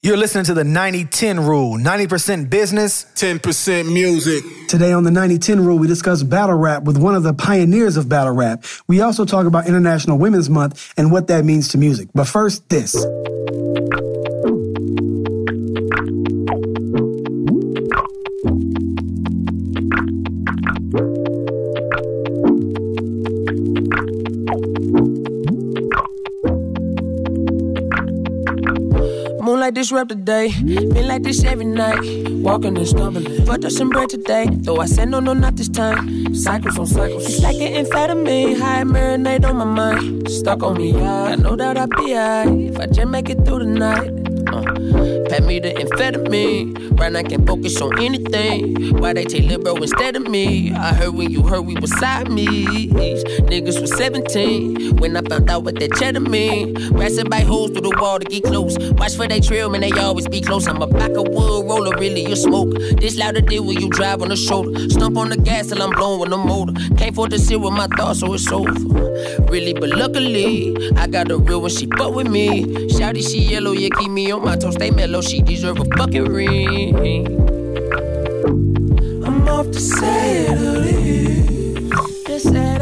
You're listening to the 90 10 rule 90% business, 10% music. Today on the 90 10 rule, we discuss battle rap with one of the pioneers of battle rap. We also talk about International Women's Month and what that means to music. But first, this. Like the day. Been like this every night. Walking and stumbling. Fucked up some bread today. Though I said no, no, not this time. Cycles on cycles. It's like an amphetamine. High marinate on my mind. Stuck on me. I know that I'll be alright. If I just make it through the night. Uh. Pat me the amphetamine. Right now I can focus on anything. Why they take Lil Bro instead of me? I heard when you heard we was side me. Niggas was 17 when I found out what that cheddar mean. Rassing by holes through the wall to get close. Watch for they trail, man, they always be close. I'm a back of wood roller, really, you smoke. This louder deal when you drive on the shoulder. Stump on the gas till I'm blowing with the motor. Can't afford to sit with my thoughts, so it's over. Really, but luckily, I got a real one, she fuck with me. Shouty, she yellow, yeah, keep me on my toes, stay mellow know she deserve a fucking ring. I'm off to Saturday. To Saturday.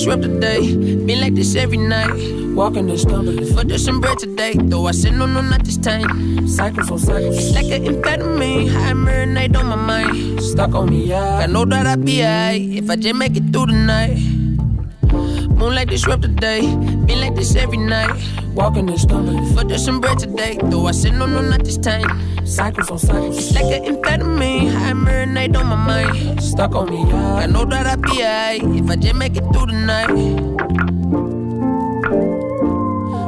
This rep today. Been like this every night. Walking and stumbling. For this some bread today. Though I said no, no, not this time. Cycles on cycles. It's like an amphetamine. High marinate on my mind. Stuck on me, yeah. I know that I'll be alright. If I just make it through the night. Moon like this rep today. Been like this every night. Walking and stumbling. For this some bread today. Though I said no, no, not this time. Cycles on cycles. It's like an amphetamine. High marinate on my mind. Stuck on me, yeah. I know that I'll be alright. If I just make it through the night.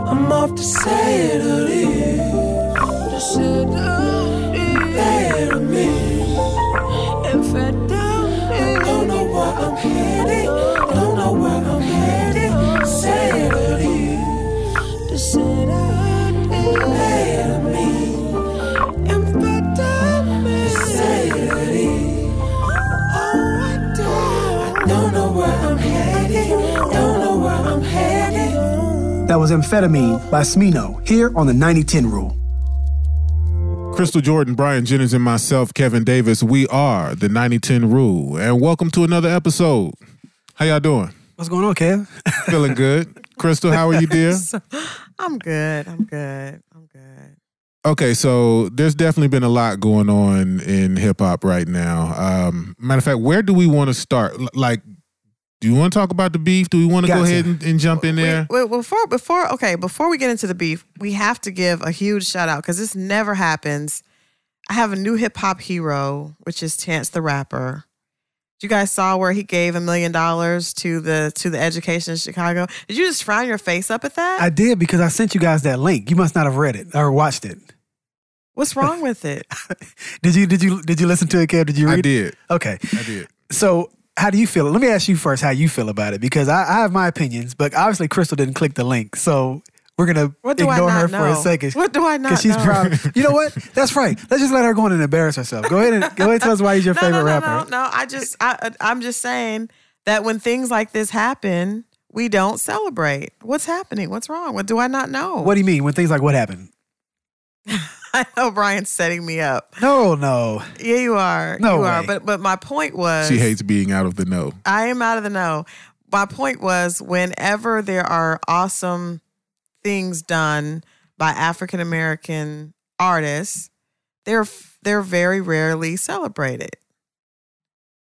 I'm off. To Saturday. That Amphetamine by Smino here on the 9010 Rule. Crystal Jordan, Brian Jennings, and myself, Kevin Davis, we are the 9010 Rule. And welcome to another episode. How y'all doing? What's going on, Kev? Feeling good. Crystal, how are you, dear? I'm good. I'm good. I'm good. Okay, so there's definitely been a lot going on in hip hop right now. Um, matter of fact, where do we want to start? Like, do you want to talk about the beef? Do we want to gotcha. go ahead and, and, jump in there? Wait, wait, before before okay, before we get into the beef, we have to give a huge shout out because this never happens. I have a new hip hop hero, which is Chance the Rapper. You guys saw where he gave a million dollars to the to the education in Chicago. Did you just frown your face up at that? I did because I sent you guys that link. You must not have read it or watched it. What's wrong with it? did you did you did you listen to it, Kev? Did you read I did. It? Okay. I did. So how do you feel? Let me ask you first how you feel about it because I, I have my opinions, but obviously Crystal didn't click the link, so we're gonna ignore her know? for a second. What do I not? Because she's know? proud. You know what? That's right. Let's just let her go in and embarrass herself. Go ahead and go ahead and tell us why he's your no, favorite no, no, rapper. No, no, I just I uh, I'm just saying that when things like this happen, we don't celebrate. What's happening? What's wrong? What do I not know? What do you mean when things like what happened? I know Brian's setting me up. No, no. Yeah, you are. No you way. are. But but my point was She hates being out of the know. I am out of the know. My point was whenever there are awesome things done by African American artists, they're they're very rarely celebrated.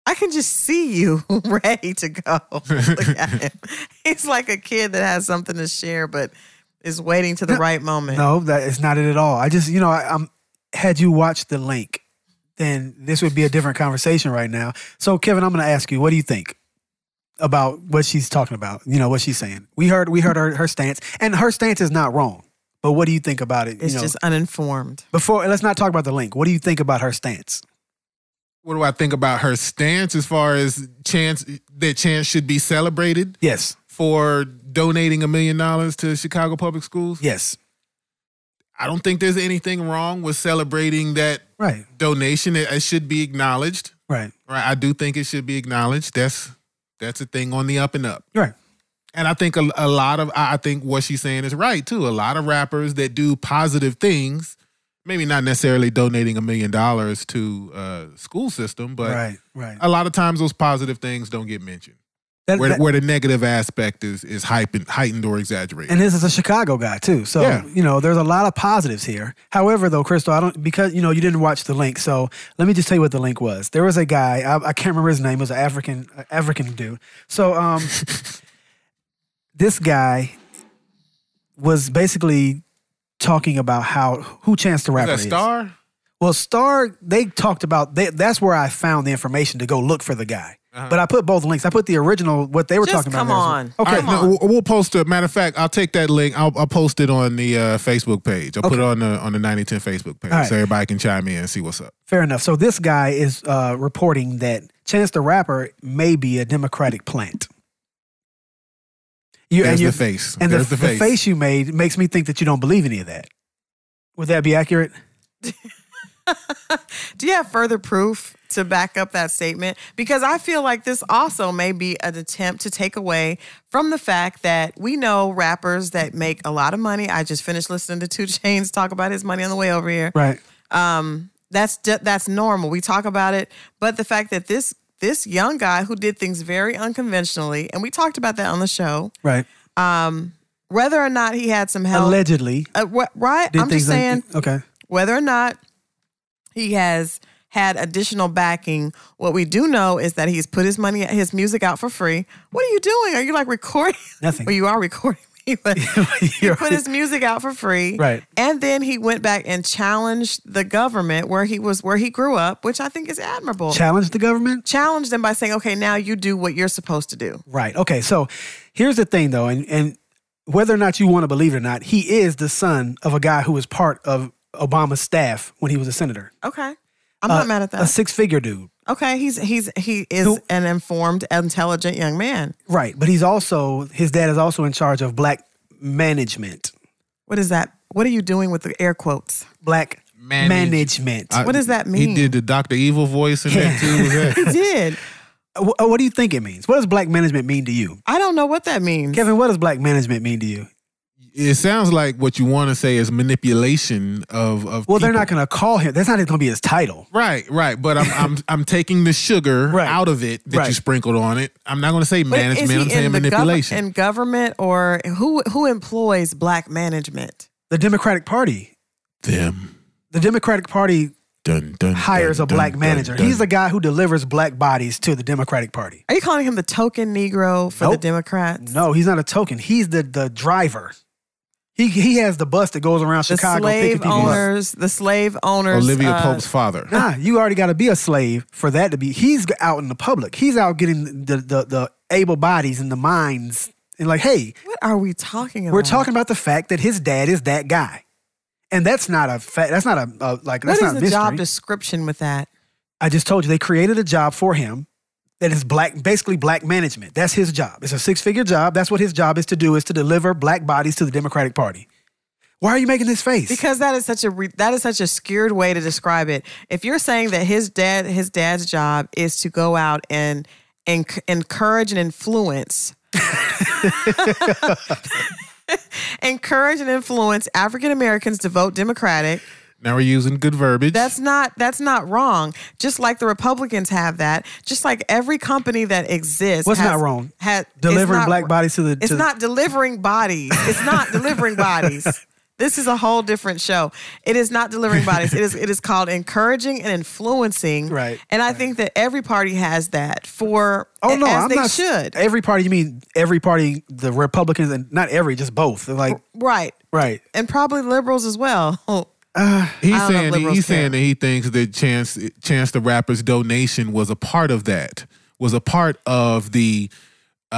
I can just see you ready to go. Look at him. He's like a kid that has something to share, but is waiting to the no, right moment. No, that is not it at all. I just, you know, I, am had you watched the link, then this would be a different conversation right now. So, Kevin, I'm going to ask you, what do you think about what she's talking about? You know, what she's saying. We heard, we heard her, her stance, and her stance is not wrong. But what do you think about it? It's you know, just uninformed. Before, let's not talk about the link. What do you think about her stance? what do I think about her stance as far as chance that chance should be celebrated Yes. For donating a million dollars to Chicago Public Schools? Yes. I don't think there's anything wrong with celebrating that Right. donation. It, it should be acknowledged. Right. Right. I do think it should be acknowledged. That's that's a thing on the up and up. Right. And I think a, a lot of I I think what she's saying is right too. A lot of rappers that do positive things, maybe not necessarily donating a million dollars to a school system, but right. Right. a lot of times those positive things don't get mentioned. That- Where, that- where the negative aspect is is heightened, heightened or exaggerated. and this is a Chicago guy too. So Yeah. you know, there's a lot of positives here. However, though, Crystal, I don't because you know you didn't watch the link. So let me just tell you what the link was. There was a guy I, I can't remember his name. It was an African uh, African dude. So um, this guy was basically talking about how who Chance the is Rapper is. Star? Well, Star, they talked about they, that's where I found the information to go look for the guy. But I put both links. I put the original what they were Just talking about. come there as on. Okay. All right, no, we'll- we'll post it. Matter of fact, I'll take that link. I'll, I'll post it on the uh, Facebook page. I'll put it on the on the 9010 Facebook page All right. so everybody can chime in and see what's up. Fair enough. So this guy is uh, reporting that Chance the Rapper may be a Democratic plant. You, There's you- the face. And There's the, the the face. face you made makes me think that you don't believe any of that. Would that be accurate? Do you have further proof to back up that statement? Because I feel like this also may be an attempt to take away from the fact that we know rappers that make a lot of money. I just finished listening to Two Chainz talk about his money on the way over here. Right. Um, that's that's normal. We talk about it, but the fact that this this young guy who did things very unconventionally, and we talked about that on the show, Right. Um, whether or not he had some help, Allegedly. uh, wh- right? I'm just things like- saying okay. whether or not he has had additional backing. What we do know is that he's put his money, his music out for free. What are you doing? Are you like recording? Nothing. Well, you are recording me, but he put his music out for free. Right. And then he went back and challenged the government where he was, where he grew up, which I think is admirable. Challenge the government? Challenged them by saying, okay, now you do what you're supposed to do. Right. Okay. So here's the thing, though, and, and whether or not you want to believe it or not, he is the son of a guy who was part of Obama's staff when he was a senator. Okay. I'm not Uh, mad at that. A six figure dude. Okay. He's, he's, he is Who- an informed, intelligent young man. Right. But he's also, his dad is also in charge of black management. What is that? What are you doing with the air quotes? Black Manage- management. I- What does that mean? He did the Doctor Evil voice in that too. Was that- He did. Wh- what do you think it means? What does black management mean to you? I don't know what that means. Kevin, what does black management mean to you? It sounds like what you want to say is manipulation of of. Well, they're not going to call him. That's not going to be his title. Right, right, but I'm I'm I'm taking the sugar Right. out of it that you sprinkled on it. I'm not going to say But management. he I'm saying in the gov- manipulation. in government or who who employs black management? The Democratic Party. Them The Democratic Party dun, dun, hires dun, a black dun, manager. dun, He's the guy who delivers black bodies to the Democratic Party. Are you calling him the token Negro for the Democrats? No, he's not a token. He's the the driver. He he has the bus that goes around The Chicago picking slave people up. owners, the slave owners. Olivia uh, Pope's father. Nah, you already got to be a slave for that to be. He's out in the public. He's out getting the the, the able bodies and the minds. And like, hey, What are we talking about? we're talking about the fact that his dad is that guy, and that's not a fact. That's not a, a like. What That's is not the mystery. job description with that? I just told you they created a job for him that is black, basically black management. That's his job. It's a six figure job. That's what his job is to do is to deliver black bodies to the Democratic Party. Why are you making this face? Because that is such a re- that is such a skewed way to describe it. If you're saying that his dad his dad's job is to go out and and encourage and influence encourage and influence African Americans to vote Democratic, Now we're using good verbiage. that's not that's not wrong. Just like the Republicans have that, just like every company that exists. What's has- not wrong? Has, delivering not- black bodies to the. It's to, not delivering bodies. It's not delivering bodies. This is a whole different show. It is not delivering bodies. It is it is called encouraging and influencing. Right, And I think that every party has that for Oh no, as I'm they not. should. Every party, you mean every party? The Republicans and not every, just both. They're like Right. right. And probably liberals as well. he's know if saying liberals he's care. saying that he thinks that Chance Chance the Rapper's donation was a part of that. Was a part of the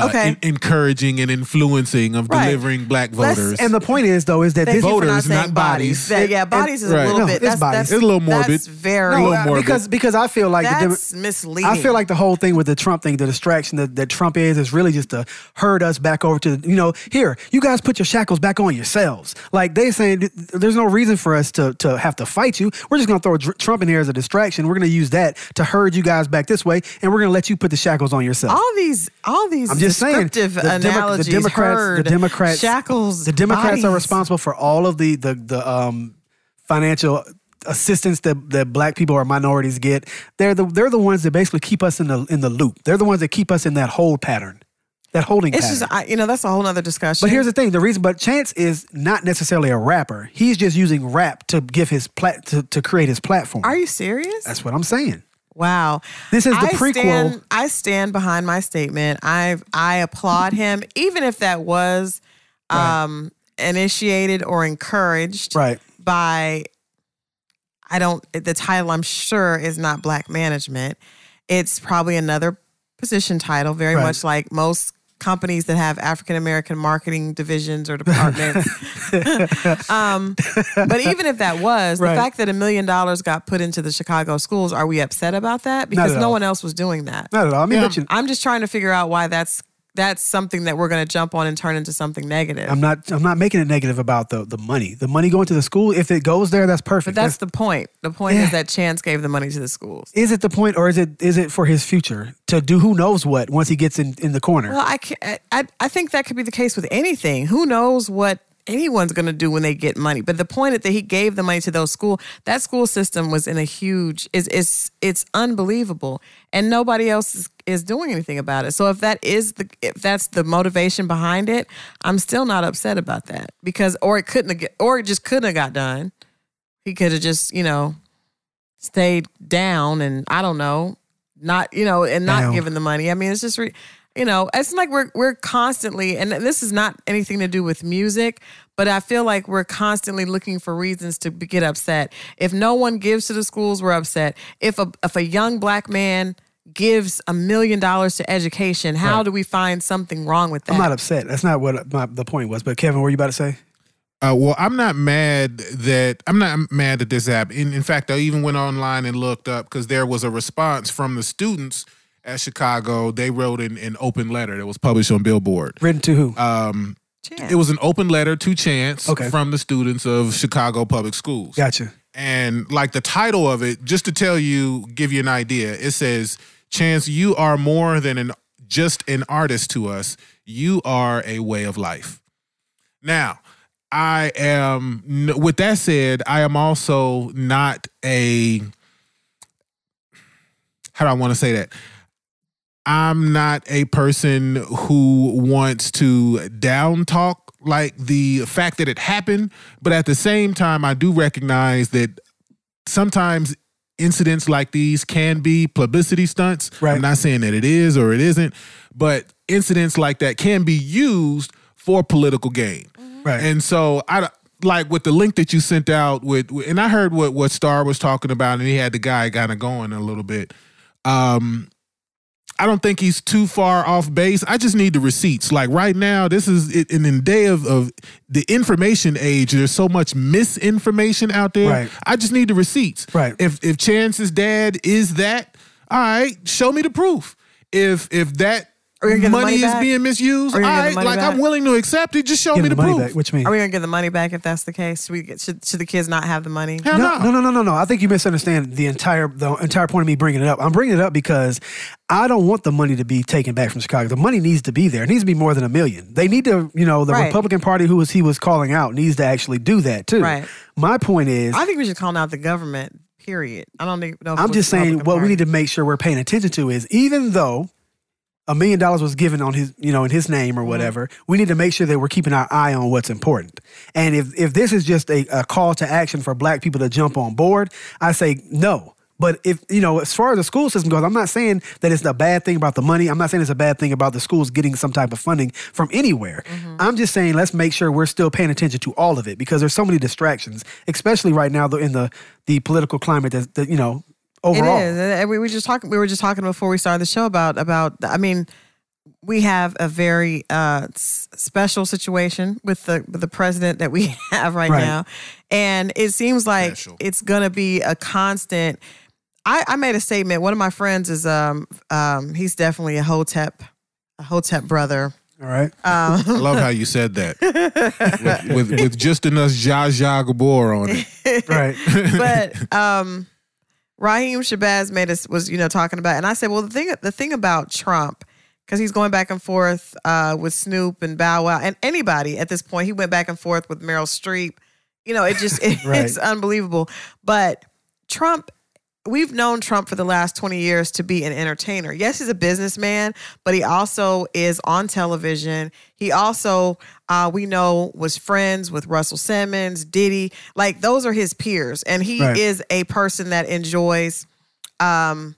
uh, Okay. en- encouraging and influencing of Right. delivering black Let's- voters. And the point is, though, is that Thank this you voters, not not bodies. That- yeah, bodies is a little No, bit. it's That's, bodies. that's It's a little morbid. That's very. a No, little morbid. because because I feel like the that's misleading. I feel like the whole thing with the Trump thing, the distraction that, that Trump is, is really just to herd us back over to, you know, here, you guys put your shackles back on yourselves. Like they saying, there's no reason for us to, to have to fight you. We're just going to throw Trump in here as a distraction. We're going to use that to herd you guys back this way, and we're going to let you put the shackles on yourself. all these, all these I'm just saying, the, Demo- the Democrats, the Democrats, shackles. the Democrats are responsible for all of the the the um, financial assistance that, that black people or minorities get. They're the they're the ones that basically keep us in the in the loop. They're the ones that keep us in that hold pattern, that holding It's pattern. just, I, you know, that's a whole other discussion. but here's the thing: the reason, but Chance is not necessarily a rapper. He's just using rap to give his plat to, to create his platform. Are you serious? That's what I'm saying. Wow. This is the I prequel. Stand, I stand behind my statement. I I applaud him, even if that was um, initiated or encouraged Right. by. I don't. The title, I'm sure, is not black management. It's probably another position title, very Right. much like most companies that have African American marketing divisions or departments. um, but even if that was Right. the fact that a million dollars got put into the Chicago schools, are we upset about that? Because no all. one else was doing that. Not at all. I mean, Yeah. you, I'm just trying to figure out why that's that's something that we're going to jump on and turn into something negative. I'm not. I'm not making it negative about the the money. The money going to the school. If it goes there, that's perfect. but that's the point. The point Yeah. is that Chance gave the money to the schools. is it the point or is it is it for his future to do who knows what once he gets in in the corner Well, I, ca- I I think that could be the case with anything. Who knows what anyone's going to do when they get money? But the point is that he gave the money to those school. That school system was in a huge. is is it's unbelievable, and nobody else is, is doing anything about it. So if that is the if that's the motivation behind it, I'm still not upset about that because or it couldn't have or it just couldn't have got done. He could have just you know stayed down and I don't know not you know and not given the money. I mean, it's just re, you know, it's like we're we're constantly and this is not anything to do with music, but I feel like we're constantly looking for reasons to get upset. If no one gives to the schools, we're upset. If a if a young black man gives a million dollars to education, how Right. do we find something wrong with that? i'm not upset that's not what my, the point was but kevin what were you about to say Uh, well, I'm not mad that I'm not mad that this happened. In, in fact, I even went online and looked up because there was a response from the students at Chicago. They wrote an, an open letter that was published on Billboard. written to who Um, Chance. it was an open letter to Chance Okay. from the students of Chicago Public Schools. gotcha And like the title of it, just to tell you, give you an idea, it says, Chance, you are more than an just an artist to us. You are a way of life. Now, I am with that said, I am also not a how do I want to say that? I'm not a person who wants to down talk like the fact that it happened, but at the same time, I do recognize that sometimes incidents like these can be publicity stunts. Right. I'm not saying that it is or it isn't, but incidents like that can be used for political gain. right And so I like with the link that you sent out with, and I heard what what Star was talking about, and he had the guy kind of going a little bit. Um, I don't think he's too far off base. I just need the receipts. Like right now, this is in the day of, of the information age. There's so much misinformation out there. Right. I just need the receipts. Right. If if Chance's dad is that, all right, show me the proof. If if that Are we gonna get the money, money is back? being misused, Are we gonna get the right, money like back? I'm willing to accept it. Just show Give me the the money proof. back what you mean Are we gonna get the money back if that's the case? Should we get, should, should the kids not have the money? Hell no, no. no, no, no, no, no. I think you misunderstand the entire the entire point of me bringing it up. I'm bringing it up because I don't want the money to be taken back from Chicago. The money needs to be there. It needs to be more than a million. They need to, you know, the Right. Republican Party, who was he was calling out, needs to actually do that too. Right. My point is, I think we should call out the government. Period. I don't think- know. If I'm it just the saying Republican what we Party. need to make sure we're paying attention to is even though a million dollars was given on his, you know, in his name or Mm-hmm. whatever, we need to make sure that we're keeping our eye on what's important. And if if this is just a, a call to action for black people to jump on board, I say no. But if you know, as far as the school system goes, I'm not saying that it's a bad thing about the money. I'm not saying it's a bad thing about the schools getting some type of funding from anywhere. Mm-hmm. I'm just saying let's make sure we're still paying attention to all of it because there's so many distractions, especially right now in the the political climate that, that you know overall. It is. And we were just talking. We were just talking before we started the show about about. I mean, we have a very uh, special situation with the with the president that we have right, Right. now, and it seems like Special. it's going to be a constant. I, I made a statement. One of my friends is um um he's definitely a hotep, a hotep brother. All right. Um, I love how you said that with, with with just enough Zsa Zsa Gabor on it. Right. but um, Raheem Shabazz made us was you know talking about, and I said, well, the thing the thing about Trump because he's going back and forth uh, with Snoop and Bow Wow and anybody at this point. He went back and forth with Meryl Streep. You know, it just it, Right. it's unbelievable. But Trump. We've known Trump for the last 20 years to be an entertainer. Yes, he's a businessman, but he also is on television. He also, uh, we know, was friends with Russell Simmons, Diddy. Like, those are his peers. And he Right. is a person that enjoys um,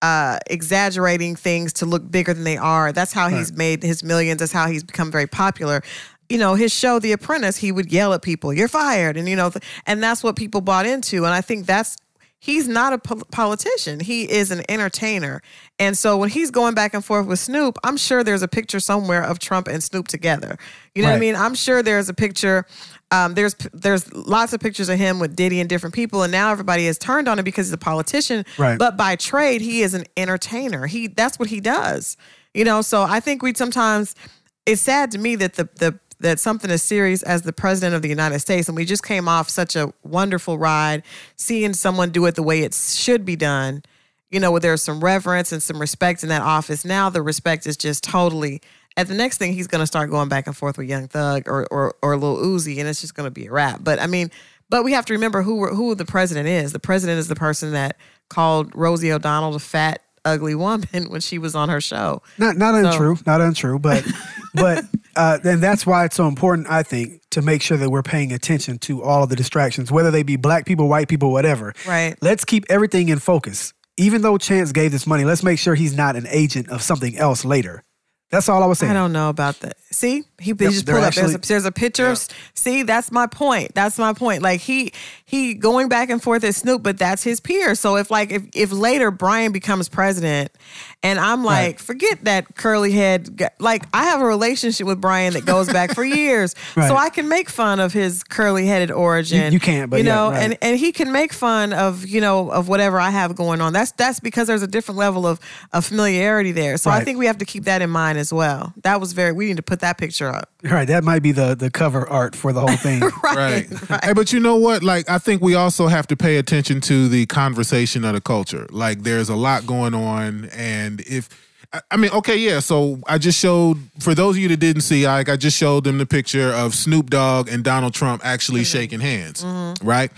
uh, exaggerating things to look bigger than they are. That's how he's made his millions. That's how he's become very popular. You know, his show, The Apprentice, he would yell at people, "You're fired," and you know, th- and that's what people bought into. And I think that's he's not a pol- politician. He is an entertainer. And so when he's going back and forth with Snoop, I'm sure there's a picture somewhere of Trump and Snoop together. You know what I mean? I'm sure there's a picture. Um, there's there's lots of pictures of him with Diddy and different people, and now everybody has turned on him because he's a politician. Right. But by trade, he is an entertainer. He that's what he does. You know, so I think we sometimes it's sad to me that the the that something as serious as the president of the United States, and we just came off such a wonderful ride, seeing someone do it the way it should be done. You know, where there's some reverence and some respect in that office. Now the respect is just totally. At the next thing, he's going to start going back and forth with Young Thug or or or Lil Uzi, and it's just going to be a wrap. But I mean, but we have to remember who who the president is. The president is the person that called Rosie O'Donnell a fat, ugly woman when she was on her show. Not not untrue, not untrue, but but uh, then that's why it's so important, I think, to make sure that we're paying attention to all of the distractions, whether they be black people, white people, whatever. Right. Let's keep everything in focus. Even though Chance gave this money, let's make sure he's not an agent of something else later. That's all I was saying. I don't know about that. See, he, he just pulled up. There's a, there's a picture. of See, that's my point. That's my point. Like he he going back and forth at Snoop, but that's his peer. So if like if if later Brian becomes president, and I'm like, Right. forget that curly head. Like I have a relationship with Brian that goes back for years, Right. so I can make fun of his curly headed origin. You- you can't, but you yeah, know, right. and and he can make fun of you know of whatever I have going on. That's that's because there's a different level of of familiarity there. So I think we have to keep that in mind as well. That was very. We need to put that picture up. All right, that might be the the cover art for the whole thing. Right. Hey, but you know what? Like, I think we also have to pay attention to the conversation of the culture. Like, there's a lot going on, and if I- I mean, okay, yeah. So I just showed for those of you that didn't see, like I just showed them the picture of Snoop Dogg and Donald Trump actually mm-hmm. shaking hands, mm-hmm. right?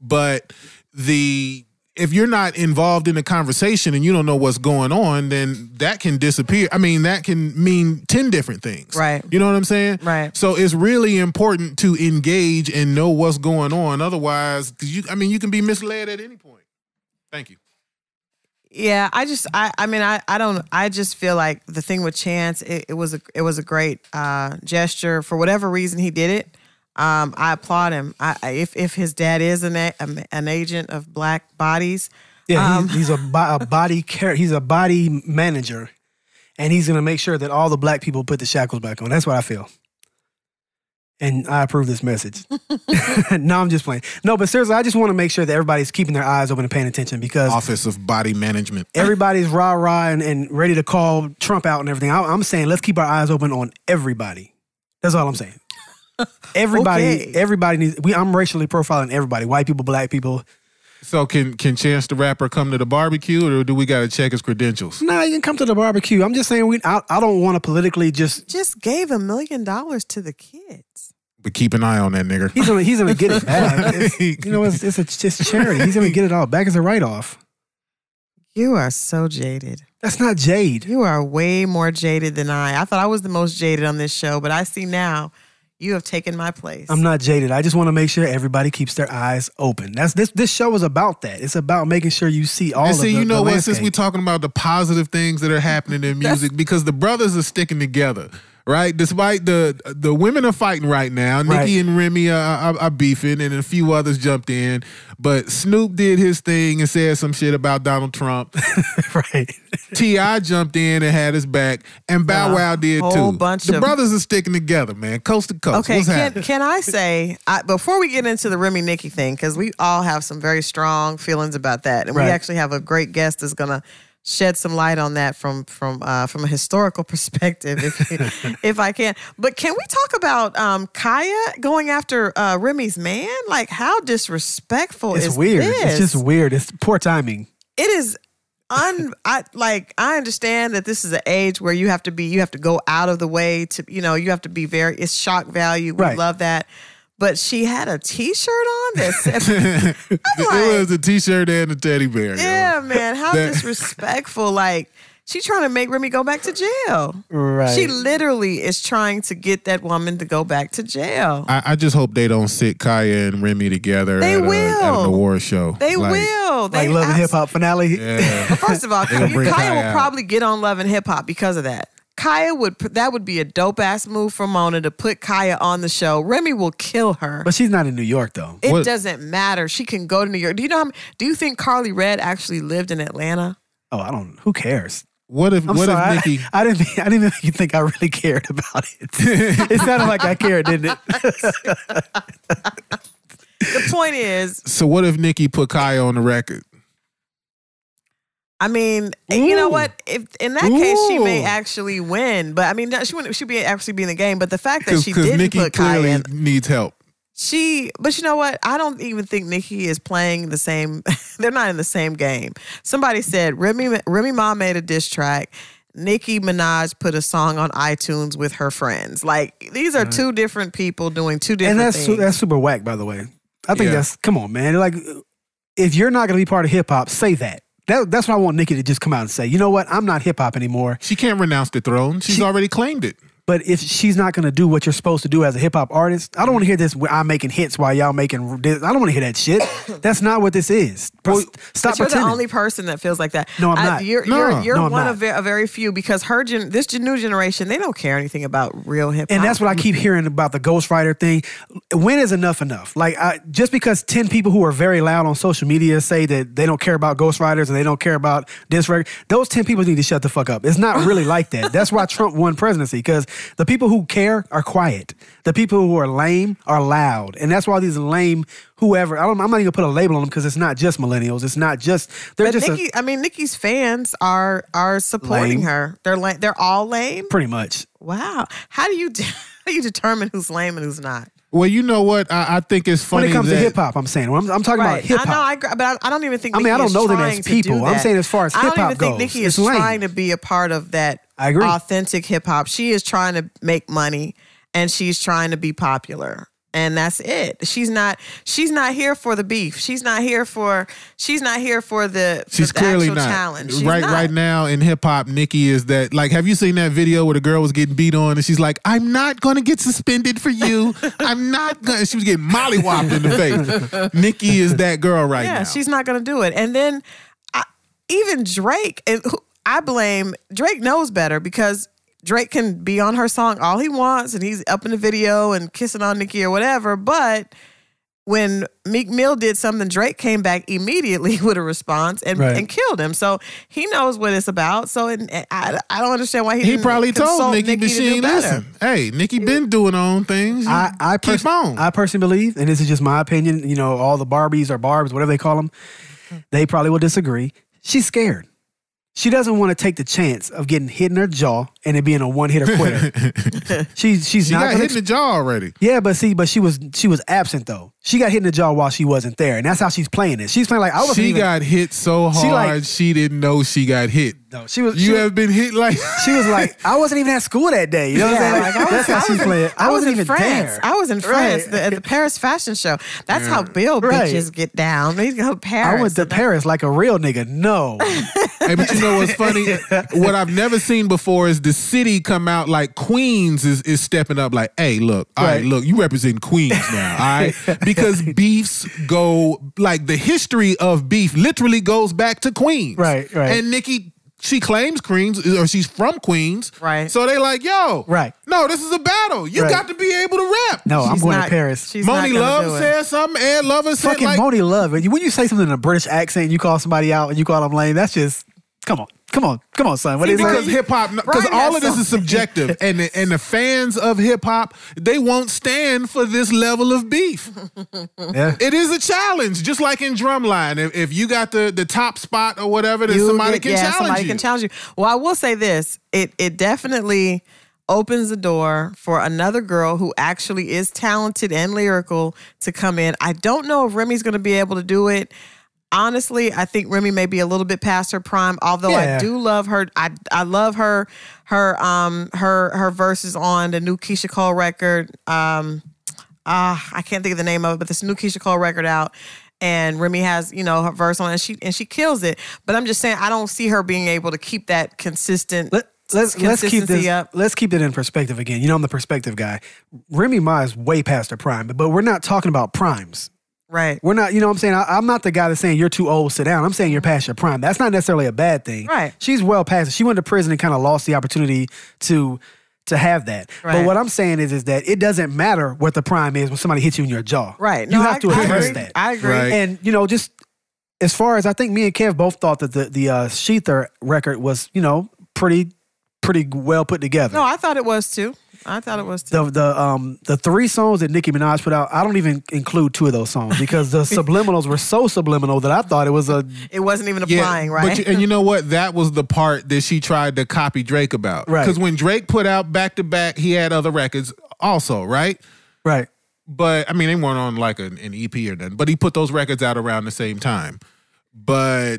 But the if you're not involved in the conversation and you don't know what's going on, then that can disappear. I mean, that can mean 10 different things. Right. You know what I'm saying? Right. So it's really important to engage and know what's going on. Otherwise, because you, I mean, you can be misled at any point. Thank you. Yeah, I just I I mean I I don't I just feel like the thing with Chance it, it was a it was a great uh, gesture for whatever reason he did it. Um, I applaud him. I, I if if his dad is an a, an agent of black bodies, Yeah, Um, he's, he's a, bo- a body care. He's a body manager, and he's gonna make sure that all the black people put the shackles back on. That's what I feel, and I approve this message. no, I'm just playing. No, but seriously, I just want to make sure that everybody's keeping their eyes open and paying attention because Office of Body Management. everybody's rah rah and, and ready to call Trump out and everything. I, I'm saying let's keep our eyes open on everybody. That's all I'm saying. Everybody, Okay. everybody needs. We, I'm racially profiling everybody: white people, black people. So can can Chance the Rapper come to the barbecue, or do we got to check his credentials? Nah, you can come to the barbecue. I'm just saying we. I, I don't want to politically just. just gave a million dollars to the kids. But keep an eye on that nigga. He's gonna. He's gonna get it back. It's- you know, it's it's a just charity. He's gonna get it all back as a write off. You are so jaded. That's not Jade. You are way more jaded than I. I thought I was the most jaded on this show, but I see now you have taken my place. I'm not jaded. I just want to make sure everybody keeps their eyes open. That's this. This show is about that. It's about making sure you see all And of see, the, you know the what? Since we're talking about the positive things that are happening in music, because the brothers are sticking together, right? Despite the the women are fighting right now. Right. Nicki and Remy are, are, are beefing, and a few others jumped in. But Snoop did his thing and said some shit about Donald Trump. right. T.I. jumped in and had his back, and Bow Wow did whole too. bunch the of- brothers are sticking together, man, coast to coast. Okay, What's can, happening? can I say I, before we get into the Remy Nicki thing because we all have some very strong feelings about that, and Right. we actually have a great guest that's gonna shed some light on that from from uh, from a historical perspective, if if I can. But can we talk about um, Khia going after uh, Remy's man? Like how disrespectful It's is weird. This? It's just weird. It's poor timing. it is un I like I understand that this is an age where you have to be you have to go out of the way to you know you have to be very it's shock value we Right. love that but she had a t-shirt on that said it was a t-shirt and a teddy bear. yo. yeah man how That- disrespectful like she trying to make Remy go back to jail Right. she literally is trying to get that woman to go back to jail I, I just hope they don't sit Khia and Remy together They at, a, at will. an award show. they Like, will they like Love and Hip Hop finale. Yeah. First of all, They gonna bring Khia Khia will probably get on Love and Hip Hop because of that. Khia would that would be a dope ass move for Mona to put Khia on the show. Remy will kill her. But she's not in New York though. it What- doesn't matter. She can go to New York. Do you know? How, do you think Karlie Redd actually lived in Atlanta? Oh, I don't. Who cares? What if I'm what sorry. if Nicki I, I didn't. Think, I didn't even think think I really cared about it. it sounded like I cared, didn't it? The point is, So what if Nicki put Khia on the record? I mean, eh, you know what? If in that case she may actually win, but I mean, she wouldn't. She'd be actually be in the game. But the fact that she didn't Nicki put Khia clearly in, needs help. She, but you know what? I don't even think Nicki is playing the same. they're not in the same game. Somebody said Remy Remy Ma made a diss track. Nicki Minaj put a song on iTunes with her friends. Like these are two different people doing two different and that's things. that's super whack, by the way. I think Yeah. that's come on, man. Like, if you're not gonna be part of hip hop, say that. That that's what I want Nicki to just come out and say. You know what? I'm not hip hop anymore. She can't renounce the throne. She's She- already claimed it. But if she's not gonna do what you're supposed to do as a hip hop artist, I don't want to hear this. I'm making hits while y'all making. This. I don't want to hear that shit. That's not what this is. Pro- stop but you're pretending. the only person that feels like that. No, I'm I- not. You're, No. you're, you're No, one of a very few because her gen, this new generation, they don't care anything about real hip hop. And that's what I keep hearing about the ghostwriter thing. When is enough enough? Like, I, just because 10 people who are very loud on social media say that they don't care about ghostwriters and they don't care about this record, those 10 people need to shut the fuck up. It's not really like that. That's why Trump won presidency because the people who care are quiet. The people who are lame are loud. And that's why these lame, whoever, I don't, I'm not even gonna put a label on them because it's not just millennials. It's not just, they're But just a- Nicki, I mean, Nicki's fans are are supporting Lame. her. They're they're all lame. pretty much. Wow. How do you de- how do you determine who's lame and who's not? Well, you know what? I, I think it's funny When it comes that to hip hop, I'm saying. When I'm, I'm talking about Right. hip I know, hop. I, agree, but I, I don't even think. I mean, Nicki I don't know them trying as to people. I'm saying as far as I don't hip-hop even think goes, Nicki it's is lame. trying to be a part of that. I agree. Authentic hip hop. She is trying to make money, and she's trying to be popular. And that's it. She's not. She's not here for the beef. She's not here for. She's not here for the. for She's the clearly not. challenge. She's right, not. right now in hip hop, Nicki is that. Like, have you seen that video where the girl was getting beat on and she's like, "I'm not going to get suspended for you. I'm not going." to She was getting mollywopped in the face. Nicki is that girl right now. yeah, now. she's not going to do it. And then I, even Drake, and I blame Drake knows better because Drake can be on her song all he wants, and he's up in the video and kissing on Nicki or whatever. But when Meek Mill did something, Drake came back immediately with a response and, Right. and killed him. So he knows what it's about. So it, I, I don't understand why he he didn't probably told consult Nicki Nicki to do Machine, "Listen, hey, Nicki been doing her own things. I, I, keep pers- on." I personally believe, and this is just my opinion, you know, all the Barbies or Barbs, whatever they call them, they probably will disagree. She's scared. She doesn't want to take the chance of getting hit in her jaw and it being a one hitter quitter. she's she's she not got hit in the jaw already. yeah, but see, but she was she was absent though. She got hit in the jaw while she wasn't there, and that's how she's playing it. She's playing like I wasn't She even. got hit so hard She like- she didn't know she got hit. No, she was. You she, have been hit like she was like I wasn't even at school that day. You know what Yeah, I'm like saying? I was, that's how I she's was in- playing. I, was wasn't in even France. there. I was in France Right. the, at the Paris Fashion Show. That's how Bill Right. bitches get down. They go Paris. I went to Paris like a real nigga. No, Hey, but you know what's funny? what I've never seen before is the city come out like Queens is, is stepping up like, hey, look, all right, Right. look, you represent Queens now, all right? Because beefs go like the history of beef literally goes back to Queens. Right, right. And Nicki she claims Queens or she's from Queens. Right. So they like, yo, Right. No, this is a battle. You Right. got to be able to rap. No, I'm going not- to Paris. She's not Moni gonna Love do it. said something. Ed Lover said Fucking like, Monie Love. When you say something in a British accent, you call somebody out and you call them lame. That's just come on, come on, come on, son. What See, is because hip hop, because all of this is subjective, and the, and the fans of hip hop they won't stand for this level of beef. Yeah. It is a challenge, just like in drumline. If, if you got the the top spot or whatever, then You somebody get- can yeah, challenge somebody you. can challenge you. Well, I will say this: it it definitely opens the door for another girl who actually is talented and lyrical to come in. I don't know if Remy's going to be able to do it. Honestly, I think Remy may be a little bit past her prime. Although Yeah. I do love her, I I love her her um her her verses on the new Keyshia Cole record. Um, ah, I can't think of the name of it, but this new Keyshia Cole record out. And Remy has, you know, her verse on it and she and she kills it. But I'm just saying I don't see her being able to keep that consistent Let, let's let's keep this up. let's keep it in perspective again. You know, I'm the perspective guy. Remy Ma is way past her prime, but we're not talking about primes. Right. We're not, you know what I'm saying? I, I'm not the guy that's saying you're too old, sit down. I'm saying you're past your prime. That's not necessarily a bad thing. Right. She's well past it. She went to prison and kind of lost the opportunity to to have that. But what I'm saying is is that it doesn't matter what the prime is when somebody hits you in your jaw. Right. You have I- to I address that. I agree. Right. And you know, just as far as I think me and Kev both thought that the the uh, ShETHER record was, you know, pretty pretty well put together. No, I thought it was too. I thought it was too. the the um the three songs that Nicki Minaj put out, I don't even include two of those songs because the subliminals were so subliminal that I thought it was a it wasn't even applying, right? But you, and you know what? That was the part that she tried to copy Drake about. Right. Because when Drake put out back to back, he had other records also, right? right. But I mean, they weren't on like an, an EP or nothing. But he put those records out around the same time. But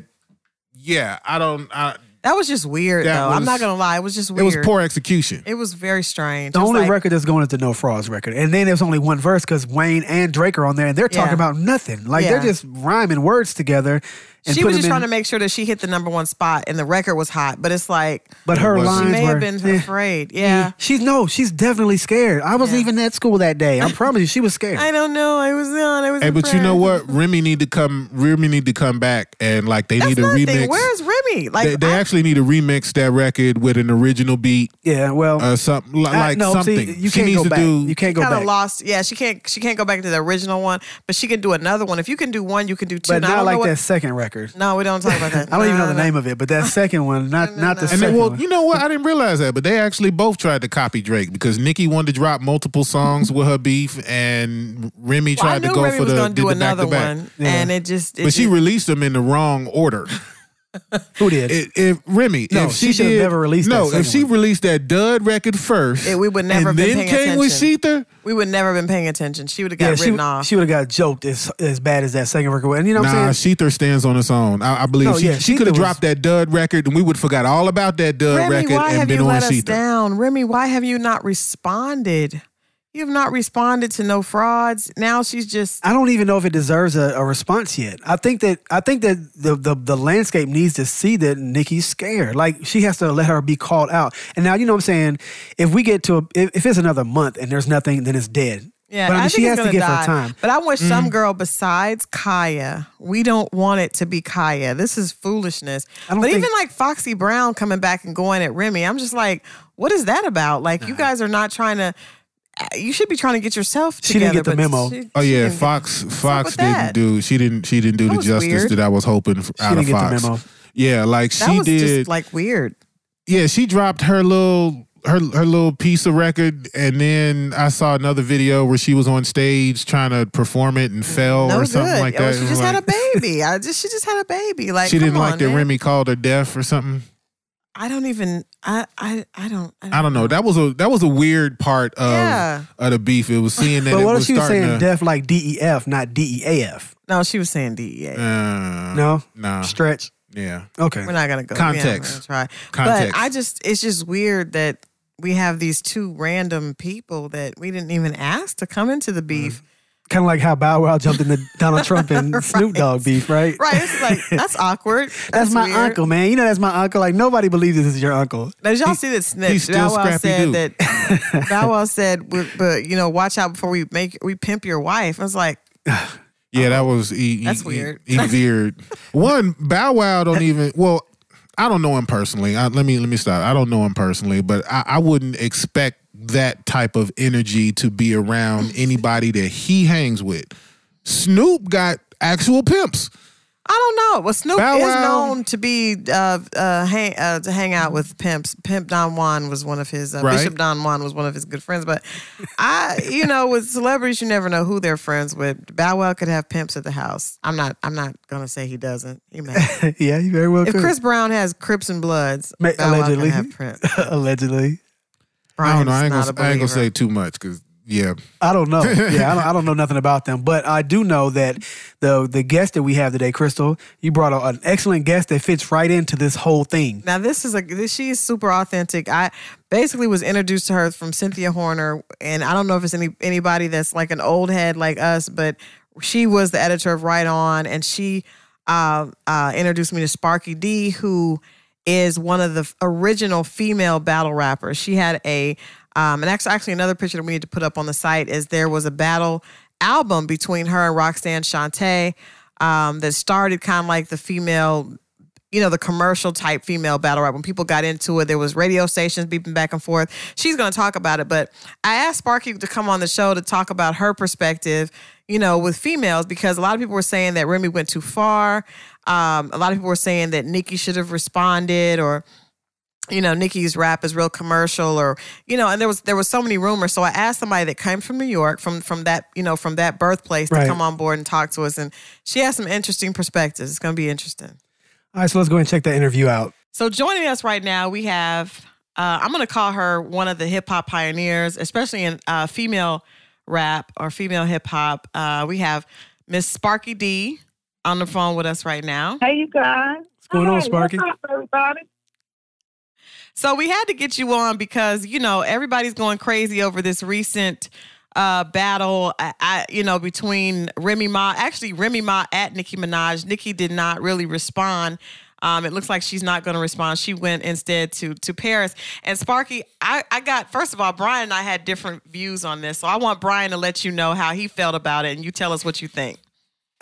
yeah, I don't. I, that was just weird, That though. I'm was- not gonna lie, it was just weird. it was poor execution. It was very strange. The It only like- record that's going is the No Frauds record, and then there's only one verse because Wayne and Drake are on there, and they're talking Yeah. about nothing. Like they're Yeah. just rhyming words together. And She put was just in- trying to make sure that she hit the number one spot, and the record was hot. But it's like But her It wasn't. lines she may were, have been eh. afraid. Yeah. She's no, she's definitely scared. I wasn't Yeah. even at school that day. I promise you, she was scared. I don't know. I was on. I was. Hey, but you know what? Remy need to come. Remy need to come back and like they That's need a nothing. remix. Where's Remy? Like they, they I- actually need to remix that record with an original beat, yeah, well, uh, something li- I- like no, something. See, you she can't needs go to back. do. you can't go kind back. of lost. Yeah, she can't. She can't go back to the original one, but she can do another one. If you can do one, you can do two. but I not like what- that second record. No, we don't talk about that. I don't even know No, the no. name of it, but that second one, not not the And second then, well, one. you know what? I didn't realize that, but they actually both tried to copy Drake because Nicki wanted to drop multiple songs with her beef, and Remy Well, I tried knew to go Remy for was the, gonna did do the back another to back. one, Yeah. and it just. It But she just- released them in the wrong order. Who did? If, if Remy, No, if she she, should've did, never released No, that if she one. released that Dud record first, It- we would never and been then paying came with attention. ShETHER. we would never have been paying attention. She would have got yeah, she, written off. she would have got joked as as bad as that second record. was. And you know what Nah, I'm saying? ShETHER stands on its own. I, I believe No, she, yeah, she could have dropped that Dud record, and we would have forgot all about that Dud Remy, record why and have been you on let us down? Remy, why have you not responded? You have not responded to no frauds. Now she's just I don't even know if it deserves a, a response yet. I think that I think that the, the the landscape needs to see that Nicki's scared. Like she has to let her be called out. And now you know what I'm saying. If we get to a, if, if it's another month and there's nothing, then it's dead. Yeah, but I mean, I she has to give die. her time. But I wish Mm. some girl besides Khia. We don't want it to be Khia. This is foolishness. But think- even like Foxy Brown coming back and going at Remy, I'm just like, what is that about? Like you guys are not trying to. Uh, you should be trying to get yourself She didn't get the memo. she- Oh yeah, Fox Fox didn't that? do she didn't she didn't do That the justice weird. that I was hoping f- out didn't of get the Fox. memo. Yeah, like That she was did. just like weird. yeah, she dropped her little her her little piece of record, and then I saw another video where she was on stage trying to perform it and fell No or good. something like Oh, that. She just was had a baby. I just she just had a baby. Like she didn't like on, that man. Remy called her deaf or something. I don't even. I I I don't. I don't know. That was a that was a weird part of Yeah. of the beef. It was seeing that But what if was she was saying to, deaf like D E F, not D E A F? No, she was saying DEA. uh, No, no, stretch. yeah. Okay, We're not gonna go Context. Yeah, we're gonna try. Context. But I just it's just weird that we have these two random people that we didn't even ask to come into the beef. Kind of like how Bow Wow jumped into Donald Trump and Snoop Dogg beef, right? Right. It's like that's awkward. That's, my weird. uncle, man. You know that's my uncle. Like nobody believes this is your uncle. Now, Did y'all see that snitch? he's still Bow Wow said Doo. that Bow Wow said, but, but you know, watch out before we make we pimp your wife. I was like, Yeah, that oh, was he, he- That's he- weird. He, veered. One Bow Wow don't even. Well, I don't know him personally. I, let me let me stop. I don't know him personally, but I, I wouldn't expect that type of energy to be around anybody that he hangs with. Snoop got actual pimps. I don't know. Well, Snoop Bow is Wow. known to be uh, uh, hang, uh, to hang out with pimps. Pimp Don Juan was one of his. Uh, Right. Bishop Don Juan was one of his good friends. But I, you know, with celebrities, you never know who they're friends with. Bow Wow could have pimps at the house. I'm not. I'm not gonna say he doesn't. He may. yeah, you very well if could. Chris Brown has Crips and Bloods, Bow Wow allegedly, can have pimps. allegedly. I don't know. I ain't gonna, I ain't gonna say too much because yeah, I don't know. Yeah, I don't, I don't, know nothing about them, but I do know that the the guest that we have today, Crystal, you brought a, an excellent guest that fits right into this whole thing. Now, this is a this, she is super authentic. I basically was introduced to her from Cynthia Horner, and I don't know if it's any anybody that's like an old head like us, but she was the editor of Right On, and she uh, uh, introduced me to Sparky D, who is one of the original female battle rappers. She had a um, and actually, actually, another picture that we need to put up on the site is there was a battle album between her and Roxanne Shante um, that started kind of like the female, you know, the commercial type female battle rap. When people got into it, there was radio stations beeping back and forth. She's going to talk about it, but I asked Sparky to come on the show to talk about her perspective, you know, with females because a lot of people were saying that Remy went too far. Um, a lot of people were saying that Nicki should have responded or you know Nicki's rap is real commercial or you know and there was there was so many rumors. So I asked somebody that came from New York from from that you know from that birthplace right. to come on board and talk to us. And she has some interesting perspectives. It's going to be interesting. All right so let's go and check that interview out. So joining us right now we have uh, I'm going to call her one of the hip hop pioneers especially in uh, female rap or female hip hop. Uh, we have Miss Sparky D on the phone with us right now hey you guys what's going Hi, on Sparky what's up, everybody so we had to get you on because you know everybody's going crazy over this recent uh, battle, I, I, you know, between Remy Ma. Actually, Remy Ma at Nicki Minaj. Nicki did not really respond. Um, it looks like she's not going to respond. She went instead to to Paris. And Sparky, I, I got first of all, Brian and I had different views on this, so I want Brian to let you know how he felt about it, and you tell us what you think.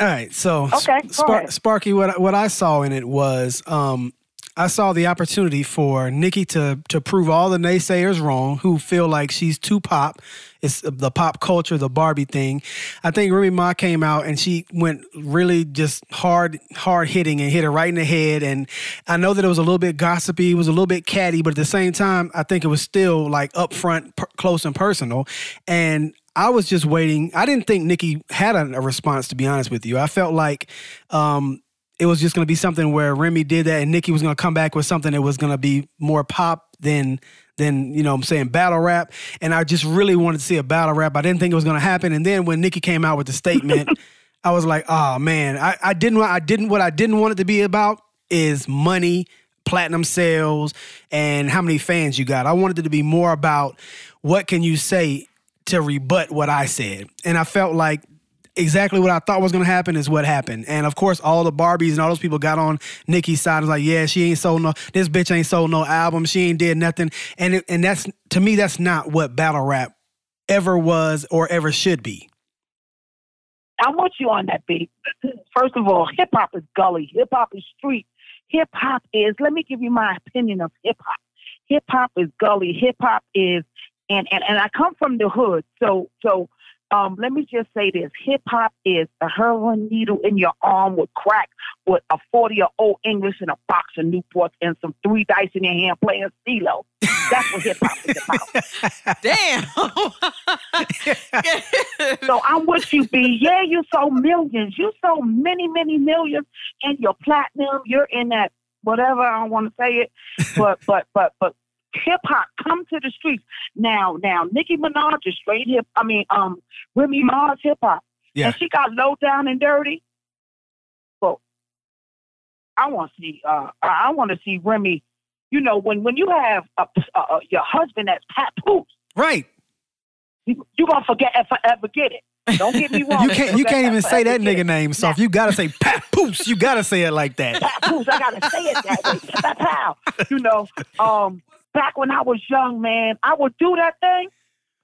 All right, so okay, Spar- Sparky, what what I saw in it was um, I saw the opportunity for Nicki to to prove all the naysayers wrong who feel like she's too pop. It's the pop culture, the Barbie thing. I think Remy Ma came out and she went really just hard, hard hitting and hit her right in the head. And I know that it was a little bit gossipy, it was a little bit catty, but at the same time, I think it was still like upfront, per- close and personal. And I was just waiting. I didn't think Nicki had a, a, response, to be honest with you. I felt like um, it was just going to be something where Remy did that and Nicki was going to come back with something that was going to be more pop than than you know I'm saying battle rap and I just really wanted to see a battle rap. I didn't think it was going to happen and then when Nicki came out with the statement I was like, "Oh man, I, I didn't I didn't what I didn't want it to be about is money, platinum sales and how many fans you got. I wanted it to be more about what can you say to rebut what I said. And I felt like exactly what I thought was going to happen is what happened. And of course, all the Barbies and all those people got on Nicki's side. and was like, yeah, she ain't sold no, this bitch ain't sold no album. She ain't did nothing. And it, and that's to me, that's not what battle rap ever was or ever should be. I'm you on that, beat. First of all, hip hop is gully. Hip hop is street. Hip hop is. Let me give you my opinion of hip hop. Hip hop is gully. Hip hop is, and and and I come from the hood, so so um, let me just say this: hip hop is a heroin needle in your arm with crack, with a forty-year-old English and a box of Newports and some three dice in your hand playing CeeLo. That's what hip hop is about. Damn. so I'm with you, B. Yeah, you sold millions. You sold many, many millions, and you're platinum. You're in that whatever I don't want to say it, but but but but hip hop come to the streets now. Now Nicki Minaj is straight hip. I mean, um, Remy Ma's hip hop. Yeah. And she got low down and dirty. Well, I want to see. Uh, I want to see Remy. You know, when when you have a, your husband that's Papoose, right? You you gonna forget and forever get it. Don't get me wrong. you can't. You can't even say that nigga name. So if you gotta say Pat Papoose, you gotta say it like that. Pat Papoose, I gotta say it that way. Pow. You know. Um back when I was young, man, I would do that thing,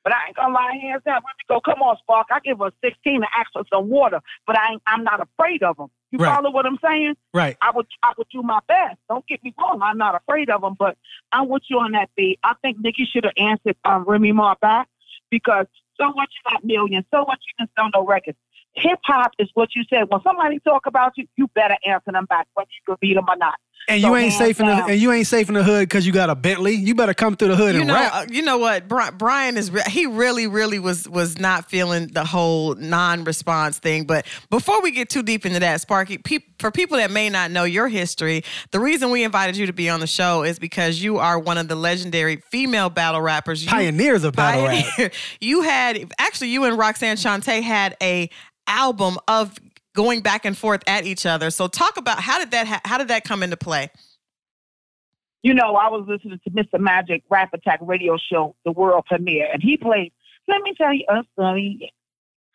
But I ain't gonna lie, hands down. Let me go. Come on, Spark. I give her 16 and ask for some water, but I ain't, I'm not afraid of them. You Right. follow what I'm saying? Right. I would I would do my best. Don't get me wrong. I'm not afraid of them, but I'm with you on that beat. I think Nicki should have answered um, Remy Ma back because so what you got millions, so what you just don't know records. Hip hop is what you said. When somebody talk about you, you better answer them back, whether you can beat them or not. And So you ain't safe in the and you ain't safe in the hood because you got a Bentley. You better come through the hood you and know, rap. uh, you know what? Brian is he really, really was was not feeling the whole non-response thing. But before we get too deep into that, Sparky, peop for people that may not know your history, the reason we invited you to be on the show is because you are one of the legendary female battle rappers. You- Pioneers of battle rap. You had actually you and Roxanne Shante had a album of going back and forth at each other. So talk about how did that ha- how did that come into play? you know, I was listening to Mr. Magic Rap Attack radio show, the world premiere, and he played, let me tell you a story.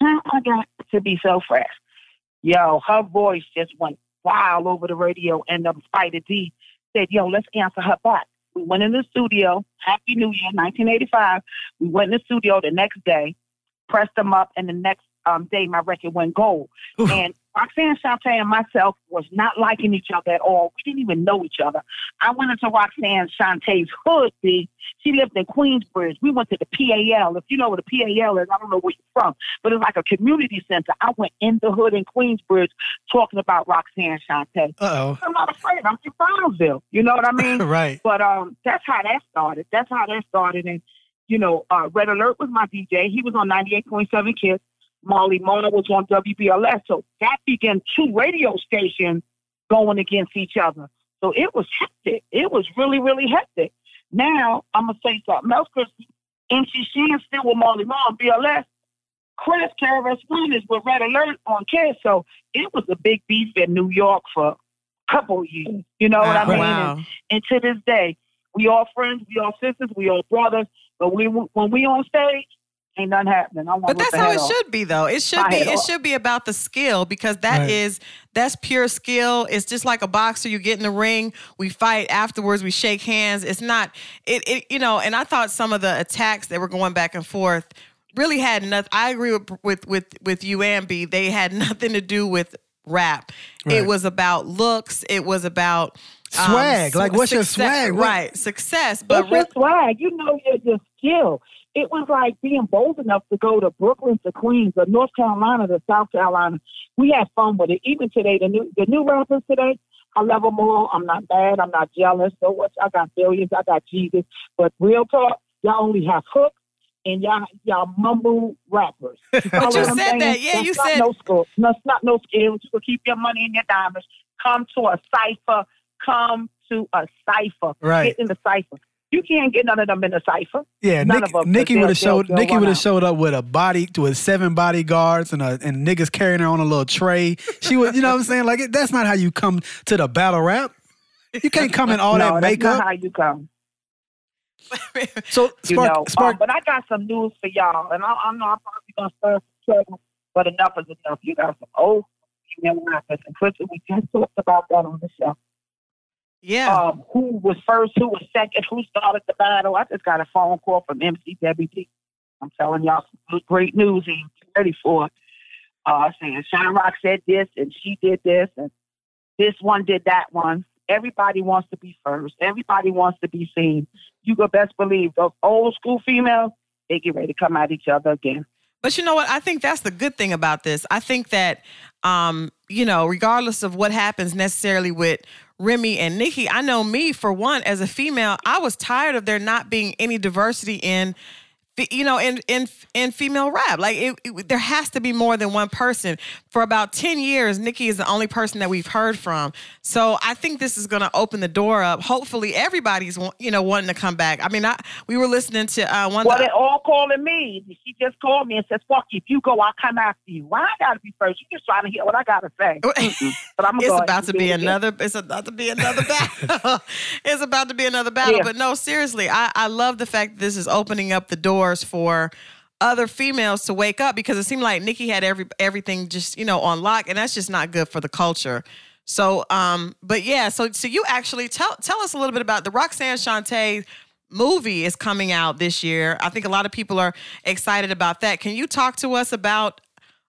How I got to be so fresh. Yo, her voice just went wild over the radio, and um, Spyder D said, yo, let's answer her back. We went in the studio, Happy New Year, 1985. We went in the studio the next day, pressed them up, and the next um, day my record went gold. Oof. And Roxanne Shante and myself was not liking each other at all. We didn't even know each other. I went into Roxanne Shante's hood, see. She lived in Queensbridge. We went to the PAL. If you know what the PAL is, I don't know where you're from, but it's like a community center. I went in the hood in Queensbridge talking about Roxanne Shante. Uh I'm not afraid. I'm from Brownsville. You know what I mean? oh. right. But um, that's how that started. That's how that started. And you know, uh, Red Alert was my DJ. He was on 98.7 Kiss. Marley Marl was on WBLS. So that began two radio stations going against each other. So it was hectic. It was really, really hectic. Now I'm gonna say something else because MC Shan still with Marley Marl on BLS. Chris One is with Red Alert on Kiss. So it was a big beef in New York for a couple years. You know what I mean? And- and to this day, we all friends, we all sisters, we all brothers. But we when we on stage, ain't nothing happening. I want But that's how it should be, though. It should My be. It off. should be about the skill because that is Right. that's pure skill. It's just like a boxer. You get in the ring, we fight afterwards, we shake hands. It's not it. it you know. And I thought some of the attacks that were going back and forth really had nothing. I agree with with with with you, Ambi. They had nothing to do with rap. It was about looks. It was about um, Swag. Like, what's your success- swag? Right, success. But But your swag, you know your your skill. It was like being bold enough to go to Brooklyn to Queens or North Carolina to South Carolina. We had fun with it. Even today, the new the new rappers today, I love them all. I'm not bad. I'm not jealous. So what? I got billions. I got Jesus. But real talk, y'all only have hooks and y'all y'all mumble rappers. But you what I'm said saying? that. Yeah, That's you said- no skill. That's not no skills. You can keep your money in your diamonds. Come to a cipher. Come to a cipher. Right. Get in the cipher. You can't get none of them in a cipher. Yeah, None Nick, Nicki would have showed Nicki would have showed up with a body with seven bodyguards and a and niggas carrying her on a little tray. She would, you know what I'm saying? Like that's not how you come to the battle rap. You can't come in all no, that that's makeup. not how you come. So You know, Spark, Um, but I got some news for y'all, and I, I know I'm probably gonna start some trouble, but enough is enough. You got some old female rappers, and Crystal, we just talked about that on the show. Yeah. um, who was first, who was second, who started the battle. I just got a phone call from MC WD. I'm telling y'all some great news and get ready for it. Uh, saying Sha-Rock said this and she did this and this one did that one. Everybody wants to be first. Everybody wants to be seen. You could best believe those old school females, they get ready to come at each other again. But you know what? I think that's the good thing about this. I think that, um, you know, regardless of what happens necessarily with Remy and Nicki, I know me, for one, as a female, I was tired of there not being any diversity in. You know, in in in female rap, like it, it- there has to be more than one person. For about ten years, Nicki is the only person that we've heard from. So I think this is going to open the door up. Hopefully, everybody's you know wanting to come back. I mean, I we were listening to uh, one. Well, the, they're all calling me. She just called me and says, "Fuck you. If you go, I'll come after you." Why I gotta be first? You just trying to hear what I gotta say. But I'm it's go about to be it another it's about to be another battle it's about to be another battle Yeah. but no seriously I, I love the fact that this is opening up the doors for other females to wake up because it seemed like Nicki had every everything just you know on lock and that's just not good for the culture so um but yeah so so you actually tell tell us a little bit about the Roxanne Shante movie is coming out this year. I think a lot of people are excited about that. Can you talk to us about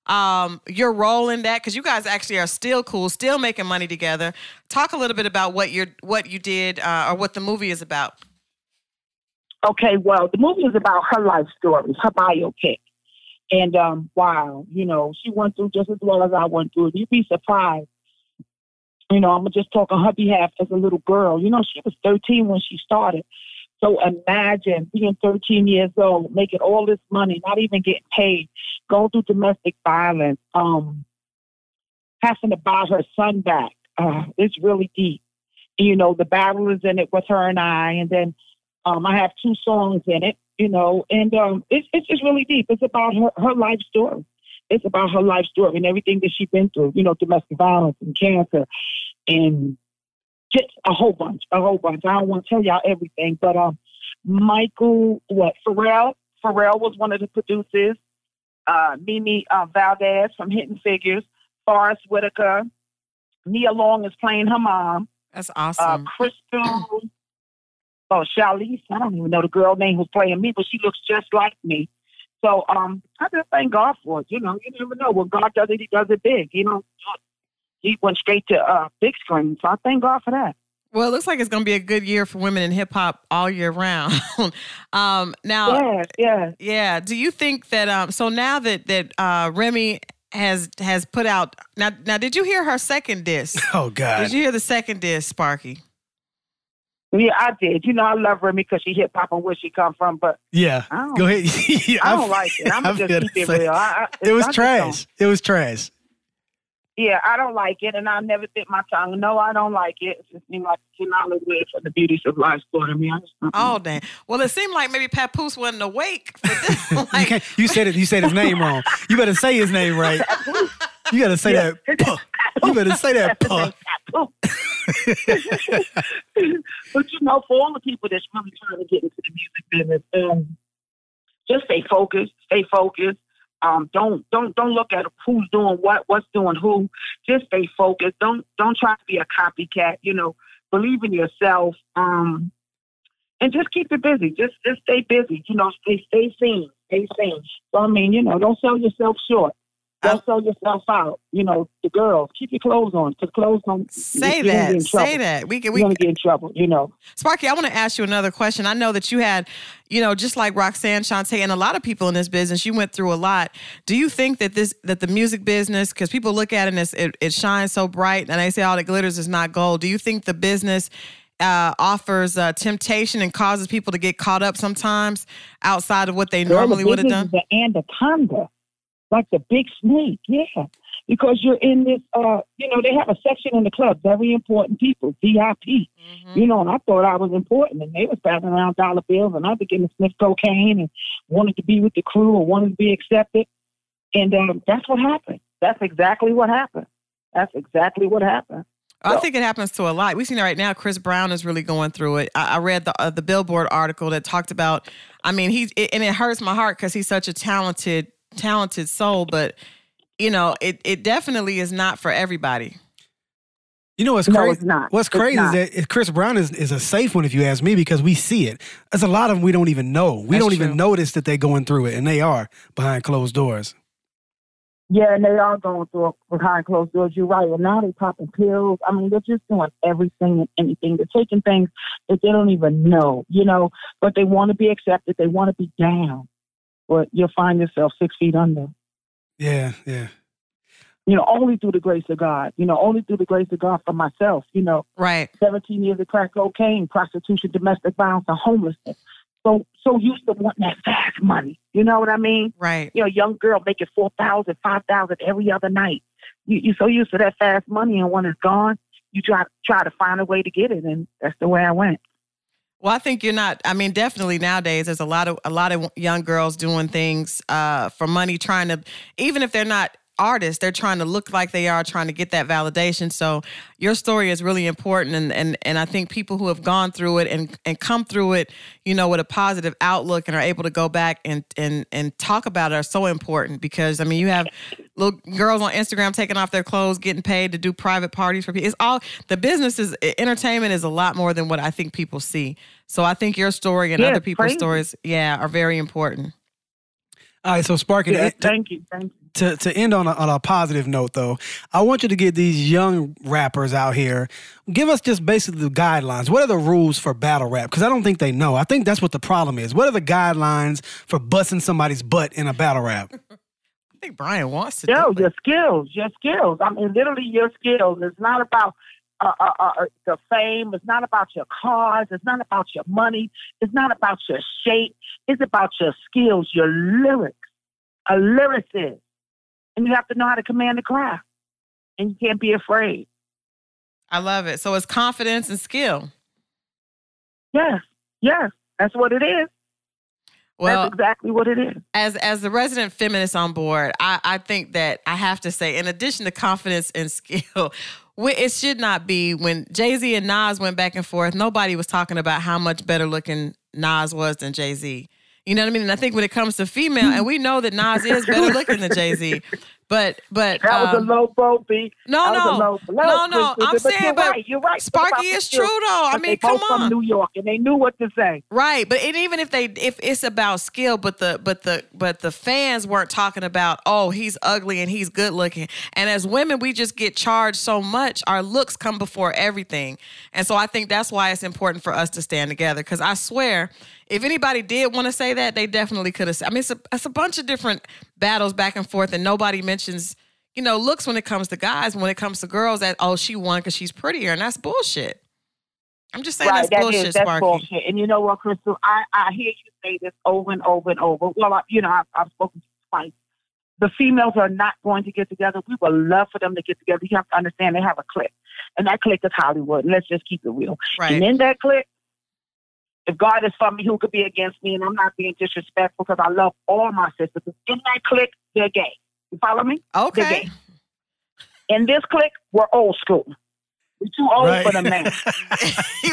um, your role in that? Because you guys actually are still cool, still making money together. Talk a little bit about what you're what you did uh, or what the movie is about. Okay, well, the movie is about her life story, her biopic. And um, wow, you know, she went through just as well as I went through. You'd be surprised. You know, I'm gonna just talk on her behalf as a little girl. You know, she was 13 when she started. So imagine being 13 years old, making all this money, not even getting paid, going through domestic violence, um, having to buy her son back. Uh, it's really deep. You know, the battle is in it with her and I, and then um, I have two songs in it. You know, and um, it's it's just really deep. It's about her her life story. It's about her life story and everything that she's been through. You know, domestic violence and cancer, and just a whole bunch, a whole bunch. I don't want to tell y'all everything, but um, Michael, what Pharrell? Pharrell was one of the producers. Uh, Mimi uh, Valdez from Hidden Figures, Forest Whitaker, Nia Long is playing her mom. That's Uh, awesome. Crystal, oh Charlize, I don't even know the girl name who's playing me, but she looks just like me. So um, I just thank God for it. You know, you never know when God does it, He does it big. You know, He went straight to uh, big screen, so I thank God for that. well, it looks like it's going to be a good year for women in hip hop all year round. um, now, Yes, yes. Yeah. Do you think that um so now that that uh Remy has has put out now now did you hear her second disc? Oh God. Did you hear the second disc, Sparky? Yeah, I did. You know, I love Remy because she hip hop and where she come from, but Yeah. I don't, Go ahead. Yeah, I I'm- don't like it. I'm I'm gonna gonna just keep it real. I, I, It was I trash. It was trash. Yeah, I don't like it, and I never bit my tongue. No, I don't like it. It just seemed like a phenomenal way for the beauties of life sport. me. mean, I Oh dang. Well it seemed like maybe Papoose wasn't awake for this. like, can't, you said it. You said his name wrong. You better say his name right. You gotta say that. Puh. You better say that. Puh. but you know, for all the people that's really trying to get into the music business, um, just stay focused. Stay focused. Um, don't don't don't look at who's doing what, what's doing who. Just stay focused. Don't don't try to be a copycat. You know, believe in yourself. Um, and just keep it busy. Just just stay busy. You know, stay stay seen. Stay seen. So I mean, you know, don't sell yourself short. Don't sell yourself out. You know, the girls keep your clothes on because clothes don't. say you're gonna get that. Say that. We can we gonna get in trouble. You know. Sparky, I want to ask you another question. I know that you had, you know, just like Roxanne Shante and a lot of people in this business, you went through a lot. Do you think that this that the music business, because people look at it and it's, it, it shines so bright, and they say all that glitters is not gold. Do you think the business uh, offers uh, temptation and causes people to get caught up sometimes outside of what they Girl, normally would have done? the anaconda, like the big snake. Yeah, because you're in this. Uh, you know, they have a section in the club, very important people, VIP. Mm-hmm. You know, and I thought I was important, and they was passing around dollar bills, and I began to sniff cocaine and wanted to be with the crew and wanted to be accepted, and um, that's what happened. That's exactly what happened. That's exactly what happened. I think it happens to a lot. We've seen it right now. Chris Brown is really going through it. I, I read the uh, the Billboard article that talked about. I mean, he's it, and it hurts my heart because he's such a talented talented soul. But you know, it it definitely is not for everybody. You know what's No, crazy? it's not. What's It's crazy not. is that Chris Brown is, is a safe one if you ask me because we see it. There's a lot of them we don't even know. We That's don't true. even notice that they're going through it, and they are behind closed doors. Yeah, and they are going through it behind closed doors. You're right. And now they're popping pills. I mean, they're just doing everything and anything. They're taking things that they don't even know, you know, but they want to be accepted. They want to be down. But you'll find yourself six feet under. Yeah, yeah. You know, only through the grace of God. You know, only through the grace of God for myself. You know, Right. 17 years of crack cocaine, prostitution, domestic violence, and homelessness. So, so used to wanting that fast money. You know what I mean? Right. you know, young girl making four thousand, five thousand every other night. You you're so used to that fast money, and when it's gone, you try try to find a way to get it, and that's the way I went. Well, I think you're not. I mean, definitely nowadays, there's a lot of a lot of young girls doing things uh, for money, trying to even if they're not artists. They're trying to look like they are, trying to get that validation. So your story is really important, and and and I think people who have gone through it and and come through it, you know, with a positive outlook and are able to go back and and and talk about it are so important because I mean, you have little girls on Instagram taking off their clothes, getting paid to do private parties for people. It's all the business is entertainment is a lot more than what I think people see. So I think your story and Yeah, other people's crazy. stories, yeah, are very important. All right, so Sparky, Yeah, to, thank you, thank you. to, to end on a, on a positive note, though, I want you to get these young rappers out here. Give us just basically the guidelines. What are the rules for battle rap? Because I don't think they know. I think that's what the problem is. What are the guidelines for busting somebody's butt in a battle rap? I think Brian wants to. Yo, do your skills, your skills. I mean, literally your skills. It's not about uh, uh, uh, the fame. It's not about your cars. It's not about your money. It's not about your shape. It's about your skills, your lyrics. A lyricist, and you have to know how to command the crowd, and you can't be afraid. I love it. So it's confidence and skill. Yes, yes, that's what it is. Well, that's exactly what it is. as as the resident feminist on board, I, I think that I have to say, in addition to confidence and skill, it should not be when Jay Z and Nas went back and forth. Nobody was talking about how much better looking Nas was than Jay Z. You know what I mean? And I think when it comes to female, and we know that Nas is better looking than Jay Z, but but That was um, a low blow, B. no That was a no low blow, no no. I'm Christopher, saying, you're but right. You're right. Sparky is true though. I But mean, they come both on. from New York, and they knew what to say. Right, but it, even if they if it's about skill, but the but the but the fans weren't talking about oh he's ugly and he's good looking. And as women, we just get charged so much. Our looks come before everything, and so I think that's why it's important for us to stand together. Because I swear, if anybody did want to say that, they definitely could have. I mean, it's a, it's a bunch of different battles back and forth, and nobody mentions. You know, looks when it comes to guys, when it comes to girls, that oh she won because she's prettier, and that's bullshit. I'm just saying right, that's that bullshit, is- that's Sparky. bullshit. And you know what, Crystal? I, I hear you say this over and over and over. Well, I, you know, I've, I've spoken to you twice. The females are not going to get together. We would love for them to get together. You have to understand they have a clique, and that clique is Hollywood. Let's just keep it real. Right. And in that clique, if God is for me, who could be against me? And I'm not being disrespectful because I love all my sisters. In that clique, they're gay. You follow me? They're Okay. gay. In this clique, we're old school. We're too old Right. for the man.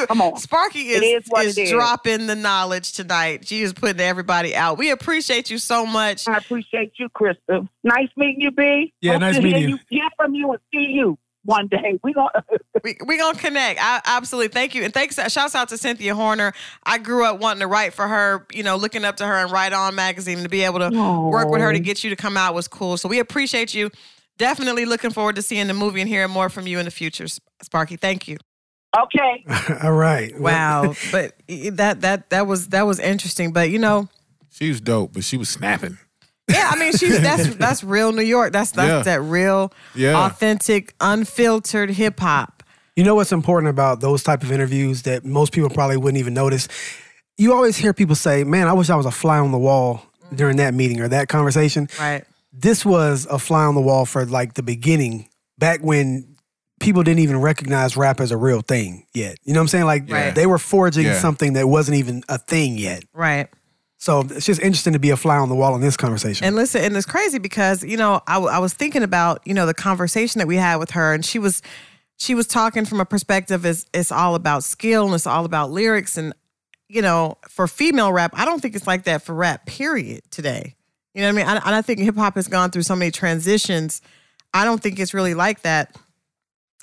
Come on. Sparky is, It is what is it is. dropping the knowledge tonight. She is putting everybody out. We appreciate you so much. I appreciate you, Krista. Nice meeting you, B. Yeah, Hope nice to meeting hear you. Hear from you and see you one day. We gonna. We we gonna connect. I absolutely thank you and thanks. Shouts out to Cynthia Horner. I grew up wanting to write for her. You know, looking up to her and Right On magazine and to be able to work with her to get you to come out was cool. So we appreciate you. Definitely looking forward to seeing the movie and hearing more from you in the future, Sparky. Thank you. okay. All right. Wow, but that that that was that was interesting. But you know, She was dope, but she was snapping. Yeah, I mean, she's that's that's real New York. That's that's Yeah. that real, Yeah. authentic, unfiltered hip hop. You know what's important about those type of interviews that most people probably wouldn't even notice? You always hear people say, "Man, I wish I was a fly on the wall during that meeting or that conversation." Right. This was a fly on the wall for like the beginning, back when people didn't even recognize rap as a real thing yet. You know what I'm saying? Like Right. they were forging Yeah. something that wasn't even a thing yet. Right. So it's just interesting to be a fly on the wall in this conversation. And listen, and it's crazy because you know I, I was thinking about you know the conversation that we had with her, and she was she was talking from a perspective is it's all about skill and it's all about lyrics, and you know for female rap, I don't think it's like that for rap. Period. Today, you know what I mean? I, and I think hip hop has gone through so many transitions. I don't think it's really like that,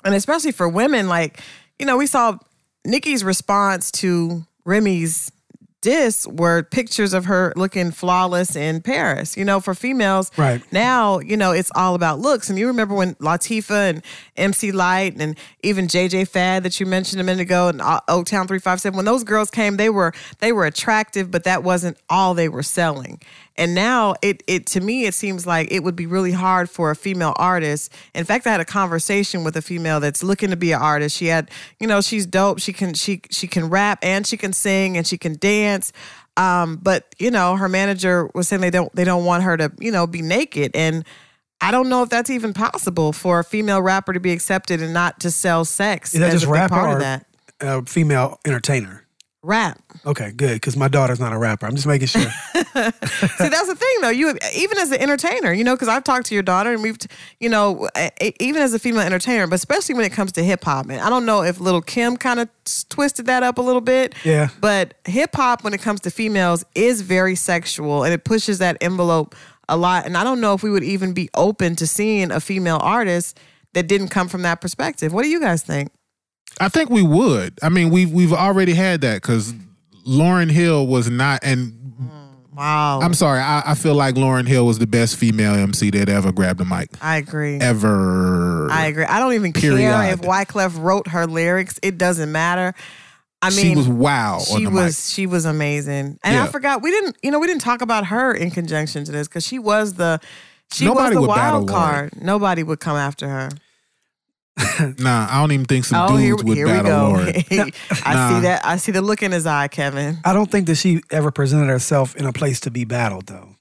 and especially for women, like you know we saw Nicki's response to Remy's diss were pictures of her looking flawless in Paris. You know, for females, Right. now, you know, it's all about looks. And you remember when Latifah and MC Lyte and even JJ Fad that you mentioned a minute ago and uh, O- Oak Town 357, when those girls came, they were they were attractive, but that wasn't all they were selling. And now it it to me it seems like it would be really hard for a female artist. In fact, I had a conversation with a female that's looking to be an artist. She had, you know, she's dope. She can she she can rap and she can sing and she can dance. Um, but you know, her manager was saying they don't they don't want her to, you know, be naked. And I don't know if that's even possible for a female rapper to be accepted and not to sell sex. Is that as just a rapper part or of that? a female entertainer? Rap. Okay, good. Because my daughter's not a rapper. I'm just making sure. See, that's the thing, though. You even as an entertainer, you know, because I've talked to your daughter, and we've, you know, even as a female entertainer, but especially when it comes to hip hop, and I don't know if Little Kim kind of twisted that up a little bit. Yeah. But hip hop, when it comes to females, is very sexual, and it pushes that envelope a lot. And I don't know if we would even be open to seeing a female artist that didn't come from that perspective. What do you guys think? I think we would. I mean, we've we've already had that because Lauryn Hill was not, and mm, Wow. I'm sorry, I, I feel like Lauryn Hill was the best female MC that ever grabbed a mic. I agree. Ever. I agree. I don't even care if Wyclef wrote her lyrics. It doesn't matter. I mean, she was wow on she was she was amazing, and I forgot we didn't you know we didn't talk about her in conjunction to this because she was the she Nobody was the wild card. Nobody would come after her. Mic. Nah, I don't even think some oh, here, dudes would here battle go. Lauryn. I Nah. see that. I see the look in his eye, Kevin. I don't think that she ever presented herself in a place to be battled, though.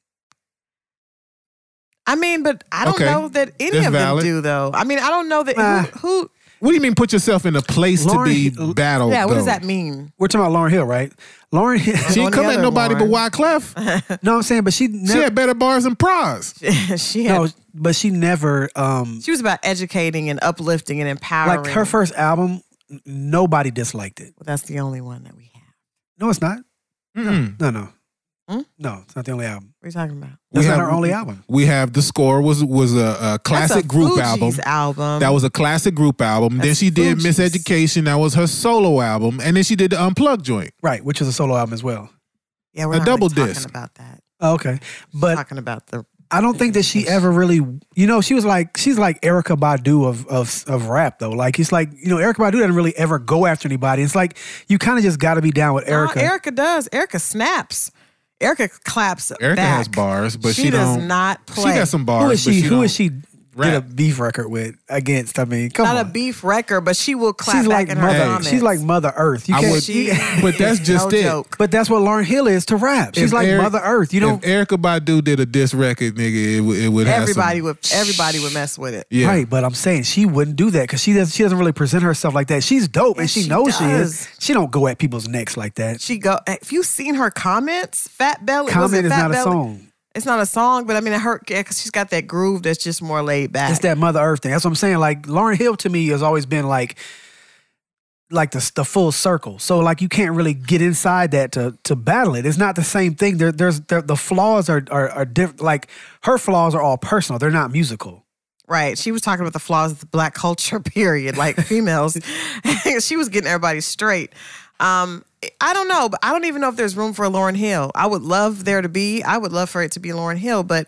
I mean, but I don't Okay. know that any That's of valid. them do though. I mean, I don't know that Nah. who, who. What do you mean put yourself in a place to be Lauryn- battled? Yeah, what does that mean? We're talking about Lauryn Hill, right? Lauryn Hill. She On ain't come at other nobody but Lauryn. Wyclef. no, I'm saying, but she She had better bars than Pras. she had, no, but she never. Um, she was about educating and uplifting and empowering. like her first album, nobody disliked it. Well, that's the only one that we have. No, it's not. Mm-mm. No, no, Hmm? no. It's not the only album. What are you talking about? That's We not have- her only album. We have the score was was a, a classic That's a group Fugees album. album. That was a classic group album. then That's she did Fugees. Miseducation. That was her solo album. And then she did the Unplugged joint. Right, which is a solo album as well. yeah, we're a not double really disc. talking about that. Oh, okay, but talking about the I don't think that she ever really, you know, she was like she's like Erykah Badu of of of rap though. Like it's like you know, Erykah Badu doesn't really ever go after anybody. It's like you kind of just got to be down with Erykah. No, Erykah does. Erykah snaps. Erykah claps. Erykah back. has bars, but she, she, does don't. not play. She got some bars. who is but she? she who don't is she? Did a beef record with against? I mean, come not on. a beef record, but she will clap she's back like in her mother. comments. She's like Mother Earth. You I can't. would- She, But that's just no it. joke. but that's what Lauryn Hill is to rap. She's If like Eric- Mother Earth. You don't. if Erykah Badu did a diss record, nigga, it, would- it would have Everybody some, would everybody would mess with it. Yeah. Right, but I'm saying she wouldn't do that because she doesn't. She doesn't really present herself like that. She's dope, and Yes, she, she knows she does. is. She don't go at people's necks like that. She go. If you seen her comments, Fat Belly. was Comment it is Fat not a Belly? song. It's not a song, but I mean, her because she's got that groove that's just more laid back. It's that Mother Earth thing. That's what I'm saying. Like Lauryn Hill to me has always been like, like the the full circle. So like you can't really get inside that to to battle it. It's not the same thing. There, there's there, the flaws are are, are different. Like her flaws are all personal. They're not musical. Right. She was talking about the flaws of the black culture, period. Like females. she was getting everybody straight. Um, I don't know, but I don't even know if there's room for a Lauryn Hill. I would love there to be. I would love for it to be Lauryn Hill, but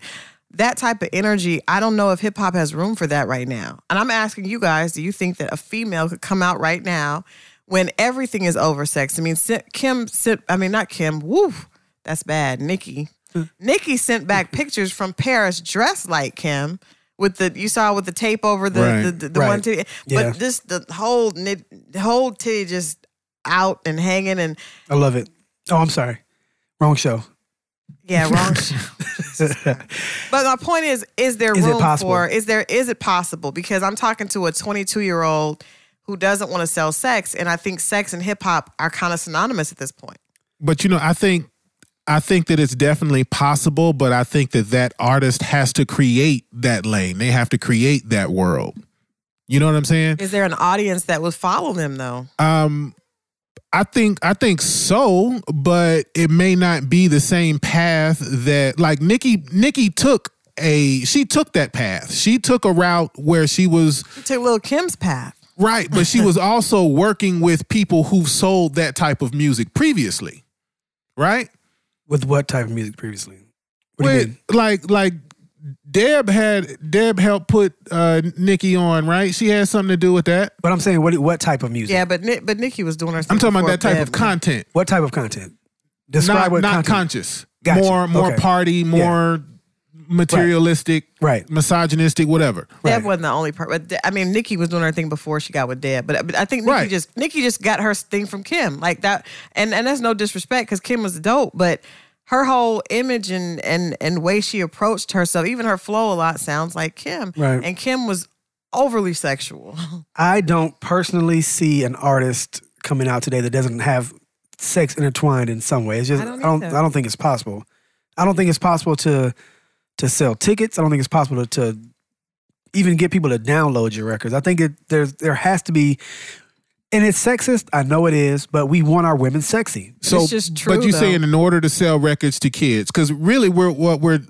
that type of energy, I don't know if hip hop has room for that right now. And I'm asking you guys, do you think that a female could come out right now when everything is oversexed? I mean, Kim, Si- I mean, not Kim, woo, that's bad. Nicki. Hmm. Nicki sent back pictures from Paris dressed like Kim with the you saw with the tape over the Right. the, the, the Right. one titty. Yeah. But this the whole the whole titty just out and hanging and I love it. Oh, I'm sorry, wrong show. yeah, wrong show. But my point is, is there Is room possible? for is there is it possible? Because I'm talking to a 22 year old who doesn't want to sell sex, and I think sex and hip hop are kind of synonymous at this point. But you know, I think I think that it's definitely possible, but I think that that artist has to create that lane. They have to create that world. You know what I'm saying? Is there an audience that would follow them though? Um I think I think so, but it may not be the same path that like Nicki Nicki took a she took that path. She took a route where she was You took Lil Kim's path. right, but she was also working with people who sold that type of music previously. Right? With what type of music previously? What do you With, mean? like like Deb had Deb helped put uh Nicki on, right? She had something to do with that. But I'm saying what what type of music? Yeah, but Ni- but Nicki was doing her. I'm talking about that type Bev. of content. What type of content? Describe not what not content. conscious. Gotcha. More more Okay. party, more materialistic, Right. misogynistic, whatever. Deb Right. wasn't the only part, but De- I mean, Nicki was doing her thing before she got with Deb. But, but I think Nicki Right. just Nicki just got her thing from Kim, like that. And and that's no disrespect because Kim was dope, but her whole image and and and way she approached herself, even her flow, a lot sounds like Kim. Right. And Kim was overly sexual. I don't personally see an artist coming out today that doesn't have sex intertwined in some way. It's just I I don't don't I don't, think it's possible. I don't think it's possible to to sell tickets. I don't think it's possible to, to even get people to download your records. I think it there's there has to be and it's sexist. I know it is, but we want our women sexy. So, It's just true, but you though. saying in order to sell records to kids, because really, we're what we're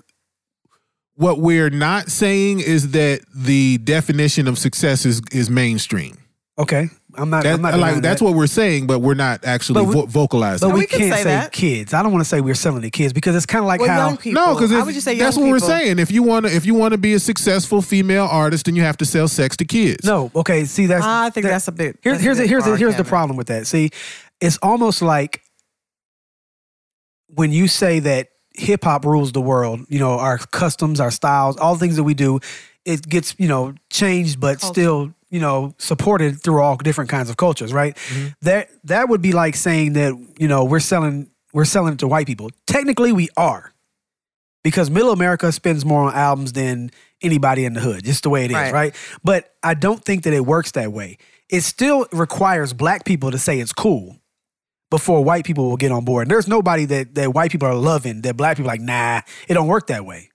what we're not saying is that the definition of success is is mainstream. Okay, I'm not. That, I'm not like that's that. what we're saying, but we're not actually But we- vo- vocalizing. But we we, can can't say say, that. kids. I don't want to say we're selling to kids because it's kind of like Well, how young people. no, because I would just say young that's what we're saying. If you want to, if you want to be a successful female artist, then you have to sell sex to kids. No, okay. See, that's I think that- that's a bit. Here's that's a here's bit here's far, here's the problem with that. See, it's almost like when you say that hip hop rules the world. You know, our customs, our styles, all the things that we do, it gets you know changed, but Culture. still you know supported through all different kinds of cultures. Right? Mm-hmm. That that would be like saying that you know we're selling we're selling it to white people. Technically, we are. Because middle America spends more on albums than anybody in the hood, just the way it is, Right. right? But I don't think that it works that way. It still requires black people to say it's cool before white people will get on board. And there's nobody that, that white people are loving that black people are like, nah, it don't work that way.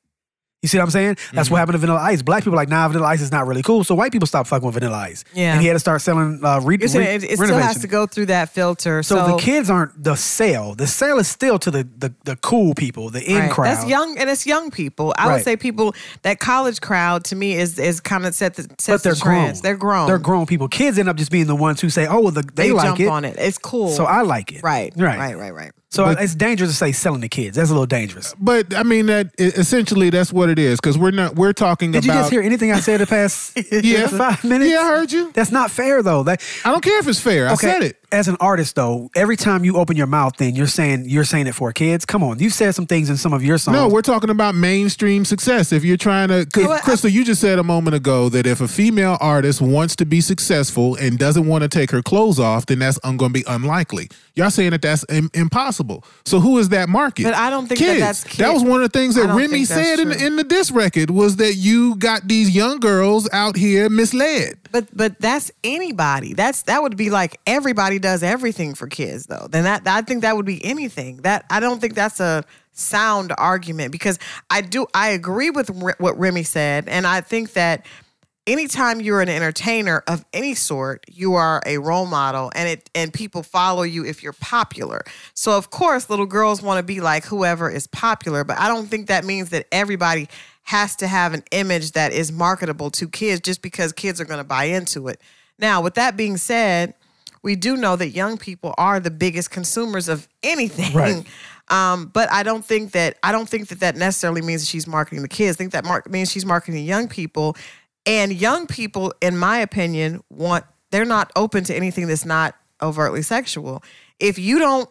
You see what I'm saying? That's Mm-hmm. what happened to Vanilla Ice. Black people are like, nah, Vanilla Ice is not really cool. So white people stopped fucking with Vanilla Ice. Yeah. And he had to start selling uh, re- You're saying re- it, it still has to go through that filter. So, So, the kids aren't the sale. The sale is still to the the, the cool people, the in Right. crowd. That's young, and it's young people. I would say people that college crowd to me is is kind of set the sets but they're the grown. They're grown. They're grown people. Kids end up just being the ones who say, "Oh, well, the, they, They, like jump it, on it. It's cool. so I like it." right, right, right, right, right. So it's dangerous to say selling to kids. That's a little dangerous. But I mean that essentially that's what it is because we're not we're talking Did about. you just hear anything I said the past Yeah. five minutes? Yeah, I heard you. That's not fair though. That I don't care if it's fair. I said it. As an artist though, every time you open your mouth, then you're saying you're saying it for kids. Come on, you said some things in some of your songs. No, we're talking about mainstream success. If you're trying to, 'cause, Well, I- Crystal, you just said a moment ago that if a female artist wants to be successful and doesn't want to take her clothes off, then that's going to be unlikely. Y'all saying that that's im- impossible. So who is that market? But I don't think that Kids. That was one of the things that Remy said in, true. in the diss record was that you got these young girls out here misled. But but that's anybody. That's that would be like everybody does everything for kids though. Then that I think that would be anything. That I don't think that's a sound argument because I do I agree with Re- what Remy said and I think that anytime you're an entertainer of any sort, you are a role model and it and people follow you if you're popular. So of course little girls want to be like whoever is popular, but I don't think that means that everybody has to have an image that is marketable to kids just because kids are going to buy into it. Now, with that being said, we do know that young people are the biggest consumers of anything. Right. Um, but I don't think that I don't think that that necessarily means that she's marketing the kids. I think that mark means she's marketing young people, and young people, in my opinion, want they're not open to anything that's not overtly sexual. If you don't,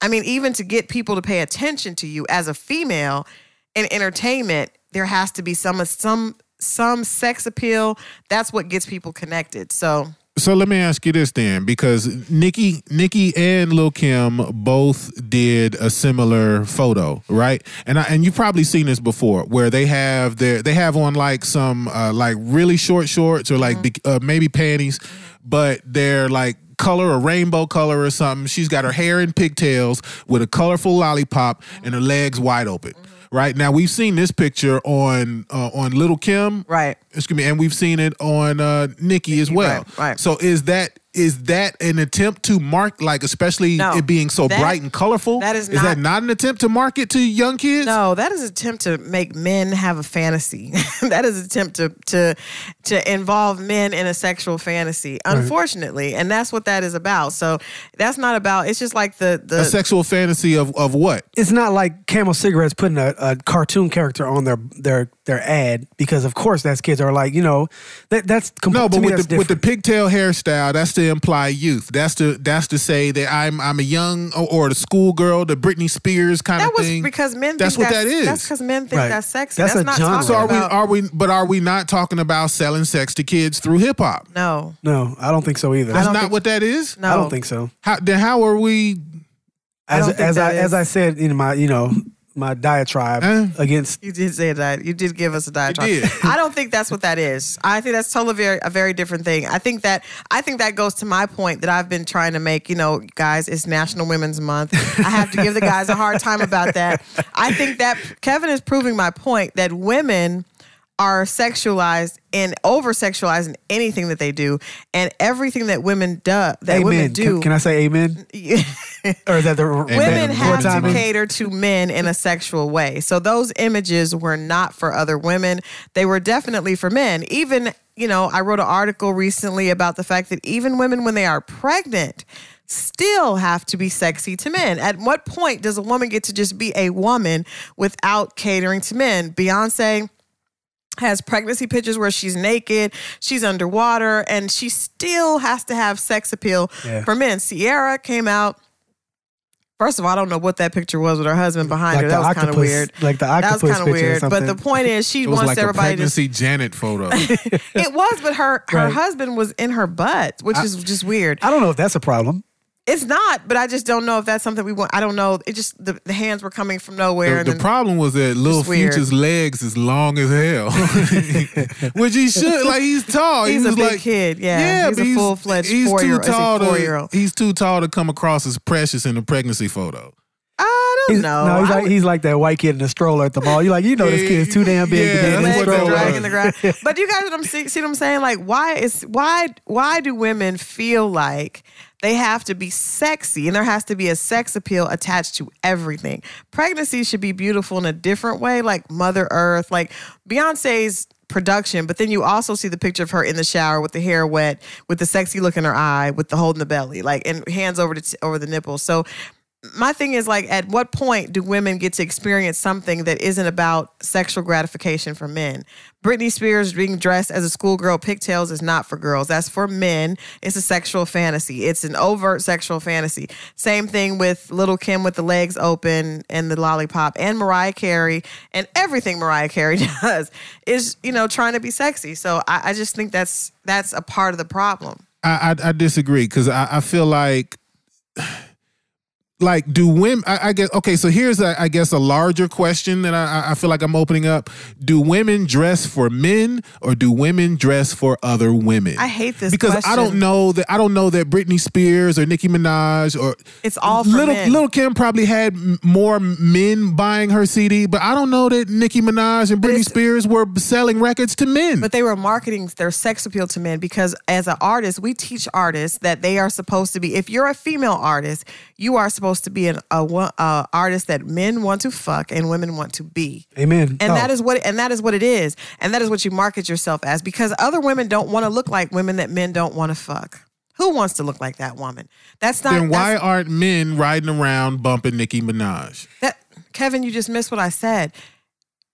I mean, even to get people to pay attention to you as a female in entertainment, there has to be some some some sex appeal. That's what gets people connected. So So let me ask you this then, because Nicki, Nicki and Lil Kim both did a similar photo, right? And I, and you've probably seen this before, where they have their they have on like some uh, like really short shorts or like bik- uh, maybe panties, but they're like color a rainbow color or something. She's got her hair in pigtails with a colorful lollipop and her legs wide open. Right now, we've seen this picture on uh, on Little Kim, right. excuse me, and we've seen it on uh, Nicki as well. right, right. So is that is that an attempt to mark like especially No. it being so That- bright and colorful? that is is that not- not an attempt to market to young kids? No, that is an attempt to make men have a fantasy. that is an attempt to to to involve men in a sexual fantasy. Unfortunately, and that's what that is about. So that's not about. It's just like the the A sexual fantasy of of what? it's not like Camel Cigarettes putting a, a cartoon character on their their their ad because of course that's kids are like you know that that's com- No, to but me, with that's the with the pigtail hairstyle, that's to imply youth. That's to that's to say that I'm I'm a young or, or the schoolgirl, the Britney Spears kind that of was thing. because men. That's think what that is. That's because men think Right. that's sexy. That's That's, a not genre. talking so are we are we but are we not talking about selling sex to kids through hip hop? no, no, I don't think so either. That's don't not think- what that is. no. I don't think so. How then how are we I As don't as I as I said in my you know my diatribe Huh? against. You did say that. You did give us a diatribe. did. I don't think that's what that is. I think that's totally very a very different thing. I think that I think that goes to my point that I've been trying to make. You know, guys, it's National Women's Month. I have to give the guys a hard time about that. I think that Kevin is proving my point that women are sexualized and over sexualized in anything that they do, and everything that women do that women do. Can, can I say amen? Or is that the Amen. women have to timing? cater to men in a sexual way. So those images were not for other women. They were definitely for men. Even, you know, I wrote an article recently about the fact that even women when they are pregnant still have to be sexy to men. At what point does a woman get to just be a woman without catering to men? Beyonce has pregnancy pictures where she's naked, she's underwater, and she still has to have sex appeal Yeah. for men. Ciara came out. First of all, I don't know what that picture was with her husband behind Like her. That was kind of weird. like the that was octopus kind of picture or weird. But the point is, she It was wants like a everybody to. see Janet photo. It was, but her her Right. husband was in her butt, which is just weird. I don't know if that's a problem. It's not, but I just don't know if that's something we want. I don't know. It just the, the hands were coming from nowhere. The, and the then, problem was that Lil Just weird. Future's legs is long as hell, which he should. Like he's tall. He's he a was big like, kid, yeah. yeah He's but a full-fledged he's four-year- too tall to. He's too tall to come across as precious in a pregnancy photo. I don't He's, know. no, he's I like would- he's like that white kid in the stroller at the mall. You're like, you know, this kid's too damn big Yeah, to be in that's this legs what are that stroller. dragging the ground. But you guys, what I'm see, see what I'm saying? Like, why is why why do women feel like they have to be sexy and there has to be a sex appeal attached to everything? Pregnancy should be beautiful in a different way, like Mother Earth, like Beyonce's production. But then you also see the picture of her in the shower with the hair wet, with the sexy look in her eye, with the holding the belly, like and hands over the t- over the nipples. So my thing is like at what point do women get to experience something that isn't about sexual gratification for men? Britney spears being dressed as a schoolgirl pigtails is not for girls. That's for men. It's a sexual fantasy. It's an overt sexual fantasy. Same thing with little kim with the legs open and the lollipop and mariah carey and everything mariah carey does is you know trying to be sexy. So i, I just think that's that's a part of the problem. I I, I disagree because I, I feel like like do women I, I guess okay so here's a, I guess a larger question that I, I- feel like I'm opening up do women dress for men or do women dress for other women I hate this because I don't know that I don't know that Britney Spears or Nicki Minaj or It's all for little men. little Kim probably had more men buying her CD but I don't know that Nicki Minaj and Britney Spears were selling records to men But they were marketing their sex appeal to men because as an artist, we teach artists that they are supposed to be. If you're a female artist, you are supposed to be an a, a artist that men want to fuck and women want to be. Amen. And Oh. that is what and that is what it is. And that is what you market yourself as because other women don't want to look like women that men don't want to fuck. Who wants to look like that woman? That's not then why aren't men riding around bumping Nicki Minaj that Kevin, you just missed what I said.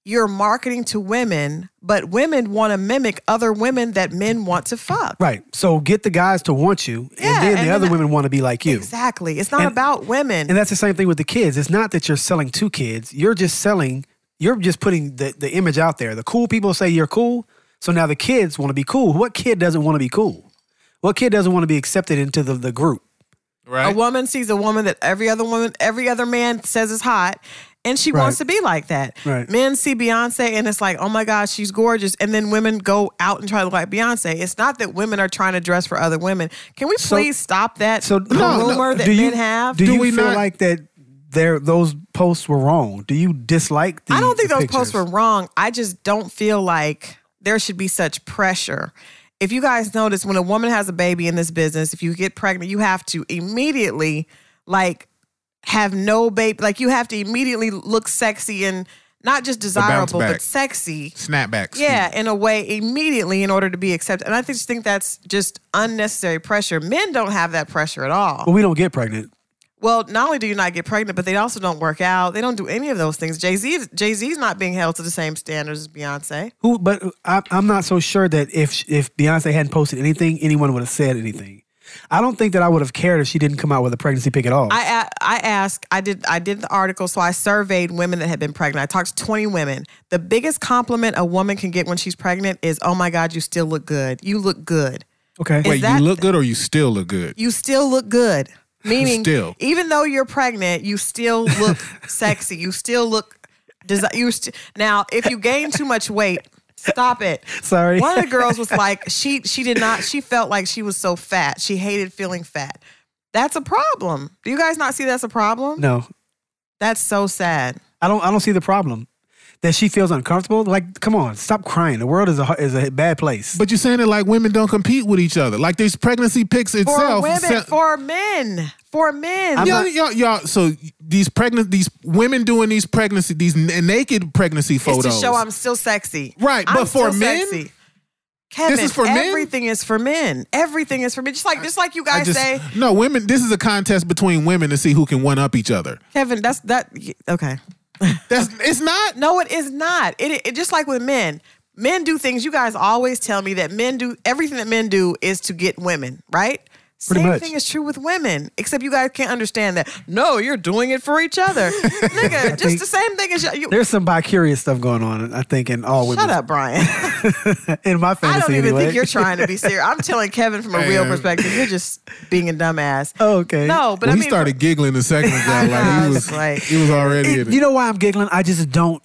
You're marketing to women, but women want to mimic other women that men want to fuck. Right. So get the guys to want you, Yeah, and then and the other then- women want to be like you. Exactly. It's not And- about women. And that's the same thing with the kids. It's not that you're selling to kids. You're just selling. You're just putting the, the image out there. The cool people say you're cool. So now the kids want to be cool. What kid doesn't want to be cool? What kid doesn't want to be accepted into the, the group? right a woman sees a woman that every other woman, every other man says is hot, and she Right. wants to be like that. Right. Men see Beyonce and it's like, oh my God, she's gorgeous. And then women go out and try to look like Beyonce. It's not that women are trying to dress for other women. Can we So- please stop that So no, rumor that do you, men have? Do, Do you we feel not- like that? There, those posts were wrong. Do you dislike the? I don't think the those pictures? posts were wrong. I just don't feel like there should be such pressure. If you guys notice, when a woman has a baby in this business, if you get pregnant, you have to immediately like have no baby. Like you have to immediately look sexy and not just desirable, but sexy. snapbacks Yeah, in a way, immediately in order to be accepted. And I just think that's just unnecessary pressure. Men don't have that pressure at all. But we don't get pregnant. Well, not only do you not get pregnant, but they also don't work out. They don't do any of those things. Jay Z, Jay Z's not being held to the same standards as Beyonce. Who? But I, I'm not so sure that if if Beyonce hadn't posted anything, anyone would have said anything. I don't think that I would have cared if she didn't come out with a pregnancy pic at all. I I asked, I did I did the article, so I surveyed women that had been pregnant. I talked to 20 women. The biggest compliment a woman can get when she's pregnant is, "Oh my God, you still look good. You look good. okay. Is Wait, that- you look good or you still look good? You still look good." Meaning, Still. even though you're pregnant, you still look sexy. You still look. Desi- you st- now, if you gain too much weight, stop it. Sorry. One of the girls was like, she she did not. She felt like she was so fat. She hated feeling fat. That's a problem. Do you guys not see that's a problem? No, That's so sad. I don't. I don't see the problem. That she feels uncomfortable. Like, come on, stop crying. The world is a is a bad place. But you're saying it like women don't compete with each other. Like these pregnancy pics itself. For women, sa- for men, for men. I'm y'all, not- y'all, y'all, so these pregnant, these women doing these pregnancy, these n- naked pregnancy It's photos. to show I'm still sexy. Right, I'm but for still men? sexy. Kevin, is for men? everything is for men. Everything is for men. Just like just like you guys just- say, no women. This is a contest between women to see who can one up each other. Kevin. That's that. Okay. That's it's not. No, it is not. It, it just like with men. Men do things. You guys always tell me that men do everything that men do is to get women, right? Pretty Same much. thing is true with women, except you guys can't understand that. No, you're doing it for each other, nigga. Just the same thing as you. you There's some bi-curious stuff going on. I think in all women. shut up, Brian. in my fantasy, I don't even anyway. think you're trying to be serious. I'm telling Kevin from a real Man. perspective. You're just being a dumbass. Oh, okay. No, but Well, I he started giggling a second ago. Like he was, like- he was already It- in it. you know why I'm giggling? I just don't,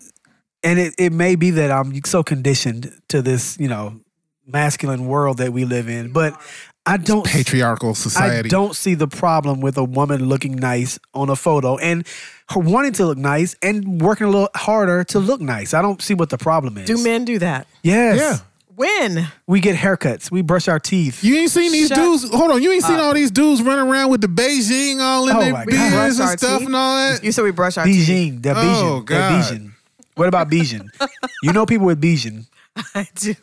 and it, it may be that I'm so conditioned to this, you know, masculine world that we live in, but I don't. Patriarchal I don't see the problem with a woman looking nice on a photo and her wanting to look nice and working a little harder to look nice. I don't see what the problem is. do men do that? Yes. Yeah. When? We get haircuts. We brush our teeth. You ain't seen these Shut dudes. Hold on, you ain't seen all these dudes running around with the Beijing all in Oh their my beards and stuff teeth? and all that. You said we brush our teeth. The Beijing. Oh, Bijan. That God. Bijan. What about Bijan? you know people with Bijan. I do.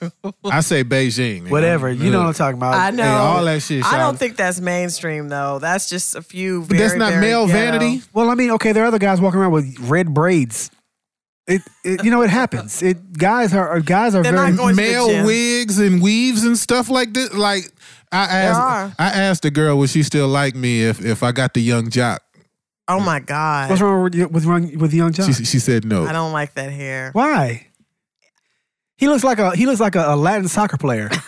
I say Beijing. nigga. Whatever. You know what I'm talking about. I know. Hey, all that shit. I don't think that's mainstream though. That's just a few. But that's not very male ghetto. vanity. Well, I mean, okay, there are other guys walking around with red braids. It, it you know, it happens. It guys are uh, guys are They're very not going to the Male wigs and weaves and stuff like this. Like I asked. I asked the girl would she still like me if if I got the Young Joc. Oh my god! What's wrong with you- with wrong with Young Joc? She she said no. I don't like that hair. Why? He looks like a he looks like a, a Latin soccer player.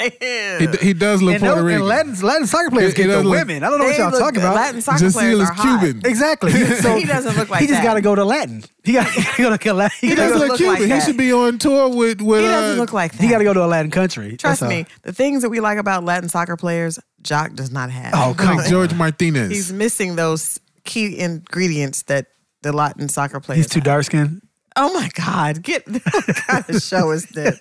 He, he does look and, Puerto no, Rican. and Latin Latin soccer players He- get he the does look- women. I don't know what y'all look talking about. Latin soccer Just players are hot. Cuban. Exactly. So He doesn't look like He just got to go to Latin. He got to go to Latin. He, He got does doesn't look look like Cuban. he should be on tour with with. He doesn't uh, look like that. he got to go to a Latin country. Trust That's all. me, the things that we like about Latin soccer players, Joc does not have. Oh, come like. George Martinez. He's missing those key ingredients that the Latin soccer players. He's too dark skinned. Oh my God! Get what kind of show is this?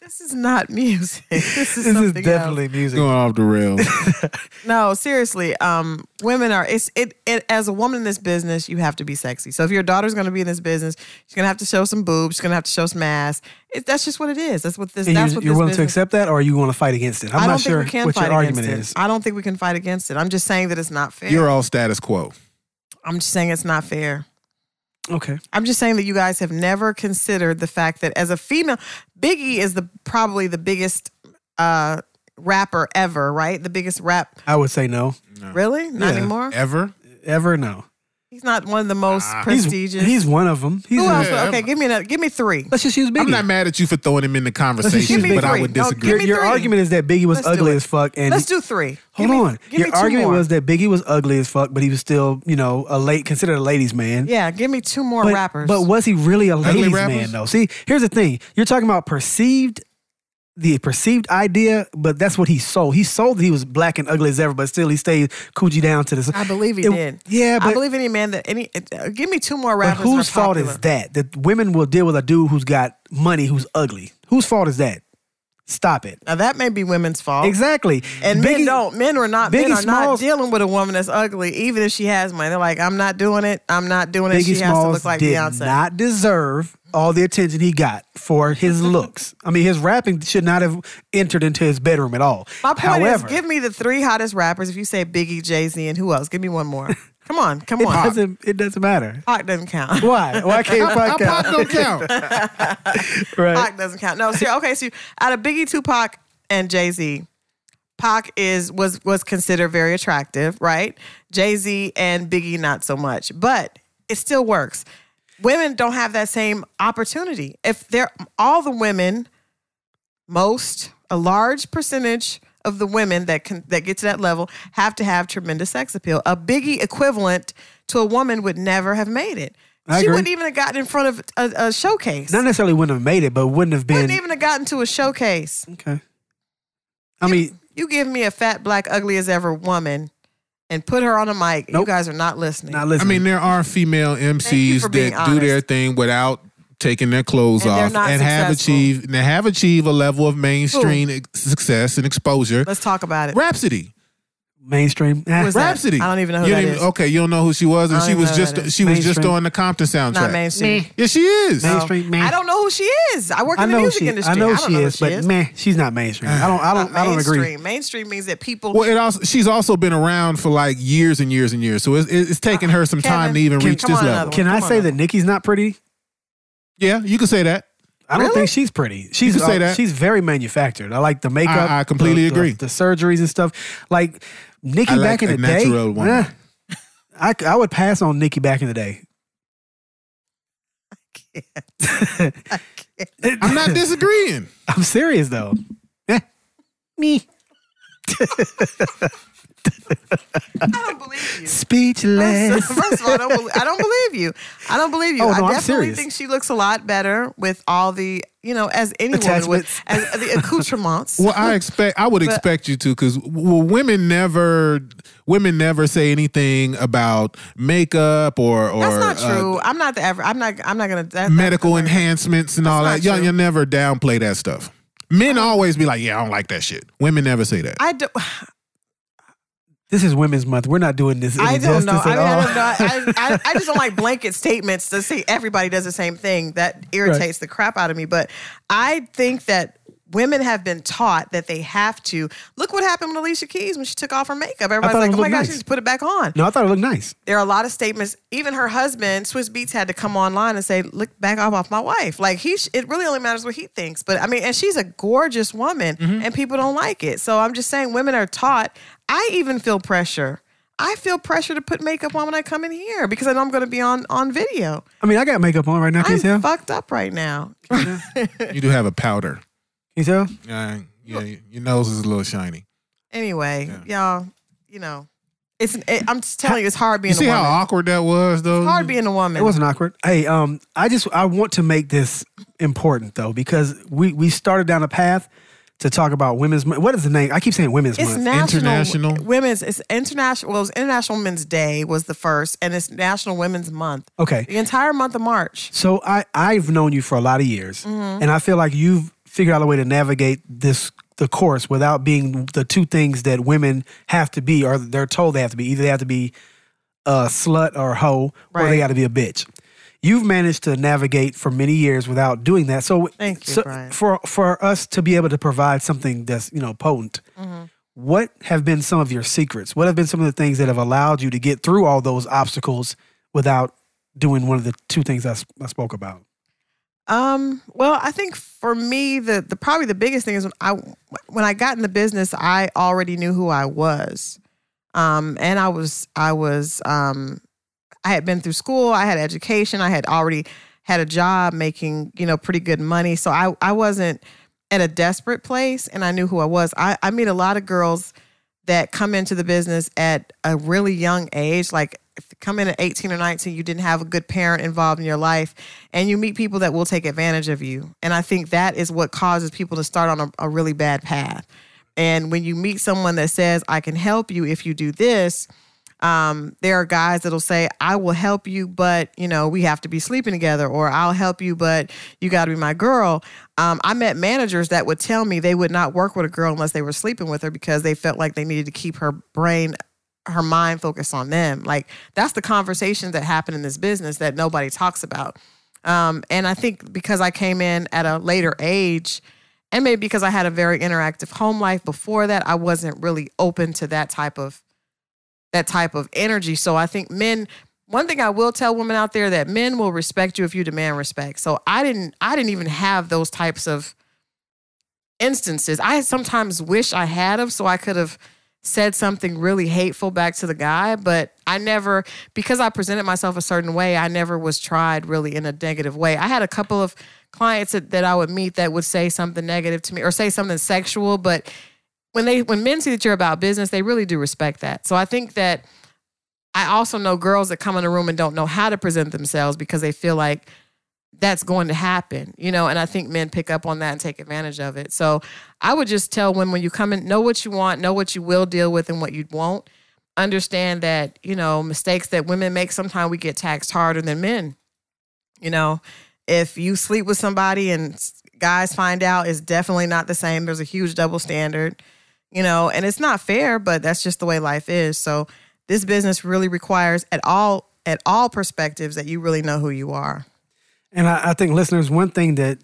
This is not music. This is This is definitely else. music. going off the rails. No, seriously. Um, women are. It's it, it. As a woman in this business, you have to be sexy. So if your daughter's going to be in this business, she's going to have to show some boobs. She's going to have to show some ass. It, that's just what it is. That's what this. And that's you're, what you're this willing to accept that, or are you want to fight against it? I'm I don't not sure we can what fight your argument it. is. I don't think we can fight against it. I'm just saying that it's not fair. You're all status quo. I'm just saying it's not fair. Okay. I'm just saying that you guys have never considered the fact that as a female, Biggie is the probably the biggest uh, rapper ever, right? The biggest rap. I would say no. Really? Not Yeah. anymore. Ever? Ever no. He's not one of the most. He's- prestigious. He's, one of them. He's Who else? Yeah, okay, I'm- give me another, give me three. Let's just use Biggie. I'm not mad at you for throwing him in the conversation, Give me but I three. would No, disagree. give your me your three. argument is that Biggie was Let's do ugly it. as fuck, and Let's do three. hold Give me- on. Give your me two argument more. was that Biggie was ugly as fuck, but he was still, you know, a late considered a ladies' man. yeah, give me two more but, rappers. But was he really a ladies' rappers? man though? See, here's the thing: you're talking about perceived, the perceived idea, but that's what he sold. He sold that he was black and ugly as ever, but still he stayed coochie down to this. I believe he It- did. Yeah, but I believe any man that any. Uh, give me two more But rappers. whose fault is that? That women will deal with a dude who's got money who's ugly. Whose fault is that? Stop it. Now that may be women's fault. Exactly. And men don't. Men are not. Men Biggie are not dealing with a woman that's ugly, even if she has money. They're like, I'm not doing it. I'm not doing it. Biggie she has to Smalls look like did Beyonce. not deserve all the attention he got for his looks. I mean, his rapping should not have entered into his bedroom at all. My point However, is, give me the three hottest rappers. If you say Biggie, Jay Z, and who else? Give me one more. Come on, come it on. doesn't. It doesn't matter. Pac doesn't count. Why? Why can't How Pac Pac don't count. Right. Pac doesn't count. No, see, okay, so out of Biggie, Tupac, and Jay Z, Pac is was was considered very attractive, right? Jay Z and Biggie not so much, but it still works. Women don't have that same opportunity. If they're all the women, most a large percentage of the women that can that get to that level have to have tremendous sex appeal. A Biggie equivalent to a woman would never have made it. I she agree. wouldn't even have gotten in front of a, a showcase. Not necessarily wouldn't have made it, but wouldn't have been. wouldn't even have gotten to a showcase. okay. I mean, You give me a fat, black, ugly as ever woman and put her on a mic. You guys are not listening. not I mean, there are female MCs that being do their thing without taking their clothes And off not and have achieved and they have achieved a level of mainstream ex- success and exposure. Let's talk about it. Rapsody. Mainstream. Eh, Who is that? Rapsody. I don't even know who you that don't is. Okay, you don't know who she was, and don't she even was know who just that is. she was just Mainstream. on the Compton soundtrack. Not mainstream. Yeah, she is. Main- Mainstream, man. I don't know who she is. I work I in the know music she. industry. I know don't she know is, who but she is. man, she's not mainstream. I don't. I don't. Not I don't agree. mainstream. Mainstream means that people. Well, it also she's also been around for like years and years and years, so it's, it's taken her some time to even can- reach come this on, level. another one. Can I Come say on. that Nicki's not pretty? Yeah, you can say that. I don't Really? think she's pretty. She's can say uh, that. she's very manufactured. I like the makeup. I completely the- the- agree. The, surgeries and stuff. Like Nicki like back in the day. I I would pass on Nicki back in the day. I can't. I can't. I'm not disagreeing. I'm serious though. Eh, me I don't believe you. speechless. First of all, I don't, believe, I don't believe you. I don't believe you. Oh, no, I I'm definitely serious. think she looks a lot better with all the, you know, as any woman would, as the accoutrements. Well, I expect I would But- expect you to because well, women never women never say anything about makeup or or That's not uh, true. I'm not the ever. I'm not. I'm not gonna. That, medical that's- enhancements and all that. Y'all, you never downplay that stuff. Men always be like, "Yeah, I don't like that shit." Women never say that. I do. This is Women's Month. We're not doing this. I don't know. I mean, I don't know. I, I, I just don't like blanket statements to say everybody does the same thing. That irritates the crap out of me. But I think that women have been taught that they have to. Look what happened with Alicia Keys when she took off her makeup. Everybody's like, "Oh my looked gosh, she just put it back on." No, I thought it looked nice. There are a lot of statements. Even her husband, Swizz Beatz, had to come online and say, "Look back off off my wife." Like he, sh- it really only matters what he thinks. But I mean, and she's a gorgeous woman, Mm-hmm. and people don't like it. So I'm just saying, women are taught. I even feel pressure. I feel pressure to put makeup on when I come in here because I know I'm going to be on on video. I mean, I got makeup on right now. Can I'm you tell? fucked up right now. you do have a powder. Can you tell? Uh, yeah, your nose is a little shiny. Anyway, y'all, you know, it's. It, I'm just telling you, it's hard being You see a how awkward that was, though. It's hard being a woman. It wasn't awkward. Hey, um, I just I want to make this important though because we we started down a path to talk about women's. What is the name? I keep saying Women's It's Month. national International? women's. It's international. Well, it was International Women's Day was the first, and it's National Women's Month. okay, The entire month of March. so I I've known you for a lot of years, Mm-hmm. and I feel like you've figured out a way to navigate this the course without being the two things that women have to be, or they're told they have to be. Either they have to be a slut or a hoe, or they got to be a bitch. You've managed to navigate for many years without doing that. So, Thank you, so Brian. for for us to be able to provide something that's you know potent, Mm-hmm. what have been some of your secrets? What have been some of the things that have allowed you to get through all those obstacles without doing one of the two things I, I spoke about? Um, well, I think for me, the the probably the biggest thing is when I when I got in the business, I already knew who I was, um, and I was I was um, I had been through school, I had education, I had already had a job making you know pretty good money, so I I wasn't at a desperate place, and I knew who I was. I I meet a lot of girls that come into the business at a really young age, like if you come in at 18 or 19, you didn't have a good parent involved in your life, and you meet people that will take advantage of you. And I think that is what causes people to start on a, a really bad path. And when you meet someone that says, I can help you if you do this, um, there are guys that'll say, I will help you, but you know, we have to be sleeping together, or I'll help you, but you got to be my girl. Um, I met managers that would tell me they would not work with a girl unless they were sleeping with her because they felt like they needed to keep her brain, her mind focused on them. Like that's the conversations that happen in this business that nobody talks about. Um, and I think because I came in at a later age, and maybe because I had a very interactive home life before that, I wasn't really open to that type of that type of energy. So I think men one thing I will tell women out there that men will respect you if you demand respect. So I didn't I didn't even have those types of instances. I sometimes wish I had them so I could have said something really hateful back to the guy, but I never because I presented myself a certain way, I never was tried really in a negative way. I had a couple of clients that, that I would meet that would say something negative to me or say something sexual, but when they when men see that you're about business, they really do respect that. So I think that I also know girls that come in a room and don't know how to present themselves because they feel like that's going to happen, you know, and I think men pick up on that and take advantage of it. So I would just tell women when you come in, know what you want, know what you will deal with and what you won't. Understand that, you know, mistakes that women make, sometimes we get taxed harder than men. You know, if you sleep with somebody and guys find out, it's definitely not the same. There's a huge double standard, you know, and it's not fair, but that's just the way life is. So this business really requires at all at all perspectives that you really know who you are. And I, I think listeners, one thing that,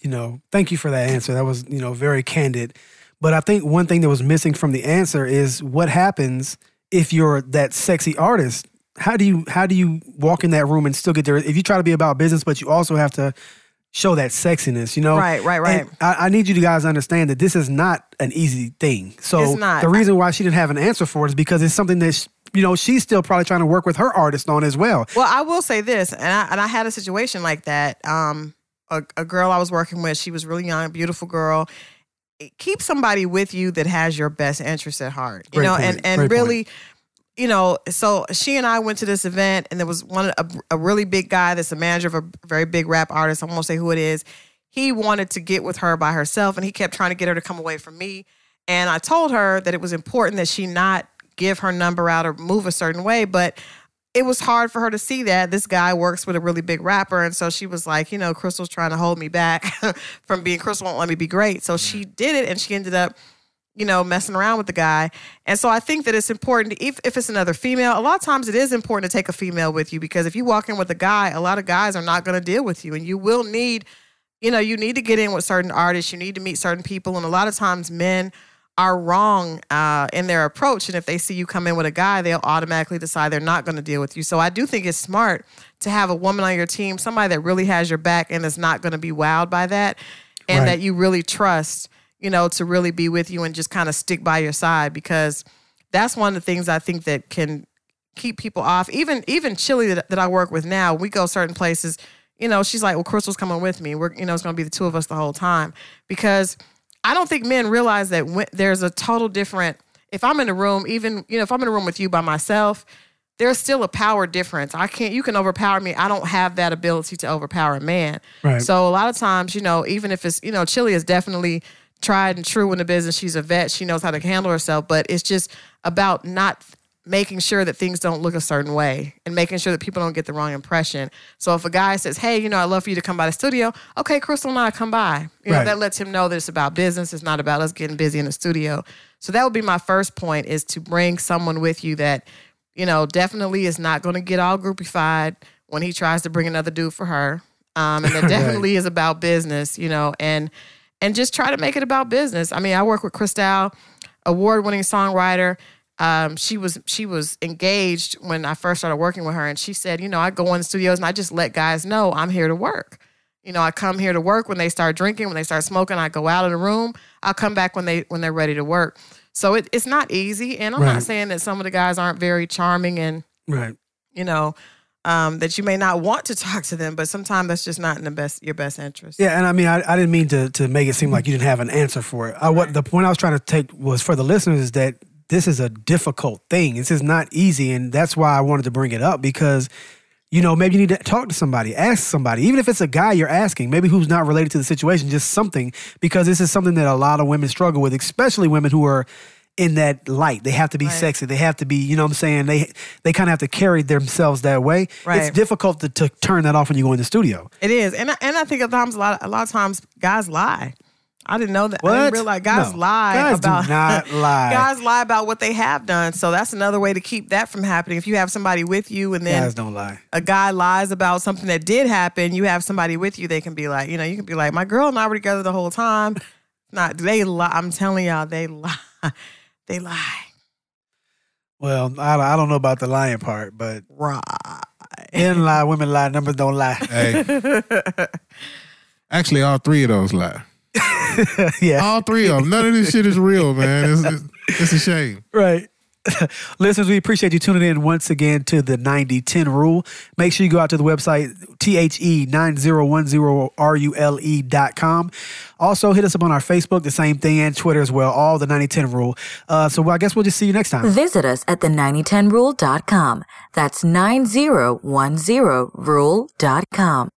you know, thank you for that answer. That was, you know, very candid. But I think one thing that was missing from the answer is what happens if you're that sexy artist. How do you how do you walk in that room and still get there? If you try to be about business, but you also have to show that sexiness, you know? Right, right, right. I, I, need you to guys understand that this is not an easy thing. So the reason why she didn't have an answer for it is because it's something that you know, she's still probably trying to work with her artist on as well. Well, I will say this, and I, and I had a situation like that. Um, a, a girl I was working with, she was really young, beautiful girl. Keep somebody with you that has your best interest at heart, you Great know, point. and and Great really. Point you know, so she and I went to this event, and there was one a, a really big guy that's a manager of a very big rap artist. I won't say who it is. He wanted to get with her by herself, and he kept trying to get her to come away from me. And I told her that it was important that she not give her number out or move a certain way. But it was hard for her to see that this guy works with a really big rapper. And so she was like, you know, Crystal's trying to hold me back from being, Crystal won't let me be great. So she did it and she ended up, you know, messing around with the guy. And so I think that it's important, to, if, if it's another female, a lot of times it is important to take a female with you because if you walk in with a guy, a lot of guys are not going to deal with you and you will need, you know, you need to get in with certain artists, you need to meet certain people. And a lot of times men, are wrong uh, in their approach. And if they see you come in with a guy, they'll automatically decide they're not going to deal with you. So I do think it's smart to have a woman on your team, somebody that really has your back and is not going to be wowed by that, and right. that you really trust, you know, to really be with you and just kind of stick by your side because that's one of the things I think that can keep people off. Even even Chilli that, that I work with now, we go certain places. You know, she's like, "Well, Crystal's coming with me. We're, you know, it's going to be the two of us the whole time," because I don't think men realize that when, there's a total different. If I'm in a room, even you know, if I'm in a room with you by myself, there's still a power difference. I can't. You can overpower me. I don't have that ability to overpower a man. Right. So a lot of times, you know, even if it's you know, Chilli is definitely tried and true in the business. She's a vet. She knows how to handle herself. But it's just about not making sure that things don't look a certain way and making sure that people don't get the wrong impression. So if a guy says, "Hey, you know, I'd love for you to come by the studio," okay, Crystal and I come by. You right. know, that lets him know that it's about business. It's not about us getting busy in the studio. So that would be my first point: is to bring someone with you that, you know, definitely is not going to get all groupified when he tries to bring another dude for her, um, and that definitely right. is about business. You know, and and just try to make it about business. I mean, I work with Cristal, award-winning songwriter um, she was she was engaged when I first started working with her, and she said, you know, I go in the studios and I just let guys know I'm here to work. You know, I come here to work when they start drinking, when they start smoking. I go out of the room. I'll come back when they when they're ready to work. So it, it's not easy, and I'm right. not saying that some of the guys aren't very charming and right. You know, um, that you may not want to talk to them, but sometimes that's just not in the best your best interest. Yeah, and I mean, I, I didn't mean to to make it seem like you didn't have an answer for it. I, what the point I was trying to take was for the listeners is that this is a difficult thing. This is not easy. And that's why I wanted to bring it up because, you know, maybe you need to talk to somebody, ask somebody, even if it's a guy you're asking, maybe who's not related to the situation, just something, because this is something that a lot of women struggle with, especially women who are in that light. They have to be right. sexy. They have to be, you know what I'm saying? They they kind of have to carry themselves that way. Right. It's difficult to, to turn that off when you go in the studio. It is. And I, and I think at times a lot a lot of times guys lie. I didn't know that. What? I didn't realize guys no. lie guys about do not lie. guys lie about what they have done. So that's another way to keep that from happening. If you have somebody with you and then guys don't lie. A guy lies about something that did happen, you have somebody with you, they can be like, you know, you can be like, My girl and I were together the whole time. Not they lie. I'm telling y'all, they lie. They lie. Well, I, I don't know about the lying part, but right. Men lie, women lie, numbers don't lie. Hey. Actually, all three of those lie. yeah. All three of them. None of this shit is real, man. It's, it's, it's a shame. Right. Listeners, we appreciate you tuning in once again to the 90 10 rule. Make sure you go out to the website, the9010rule.com. Also, hit us up on our Facebook, the same thing, and Twitter as well, all the 90 10 rule. Uh, so I guess we'll just see you next time. Visit us at the9010rule.com. That's 9010rule.com.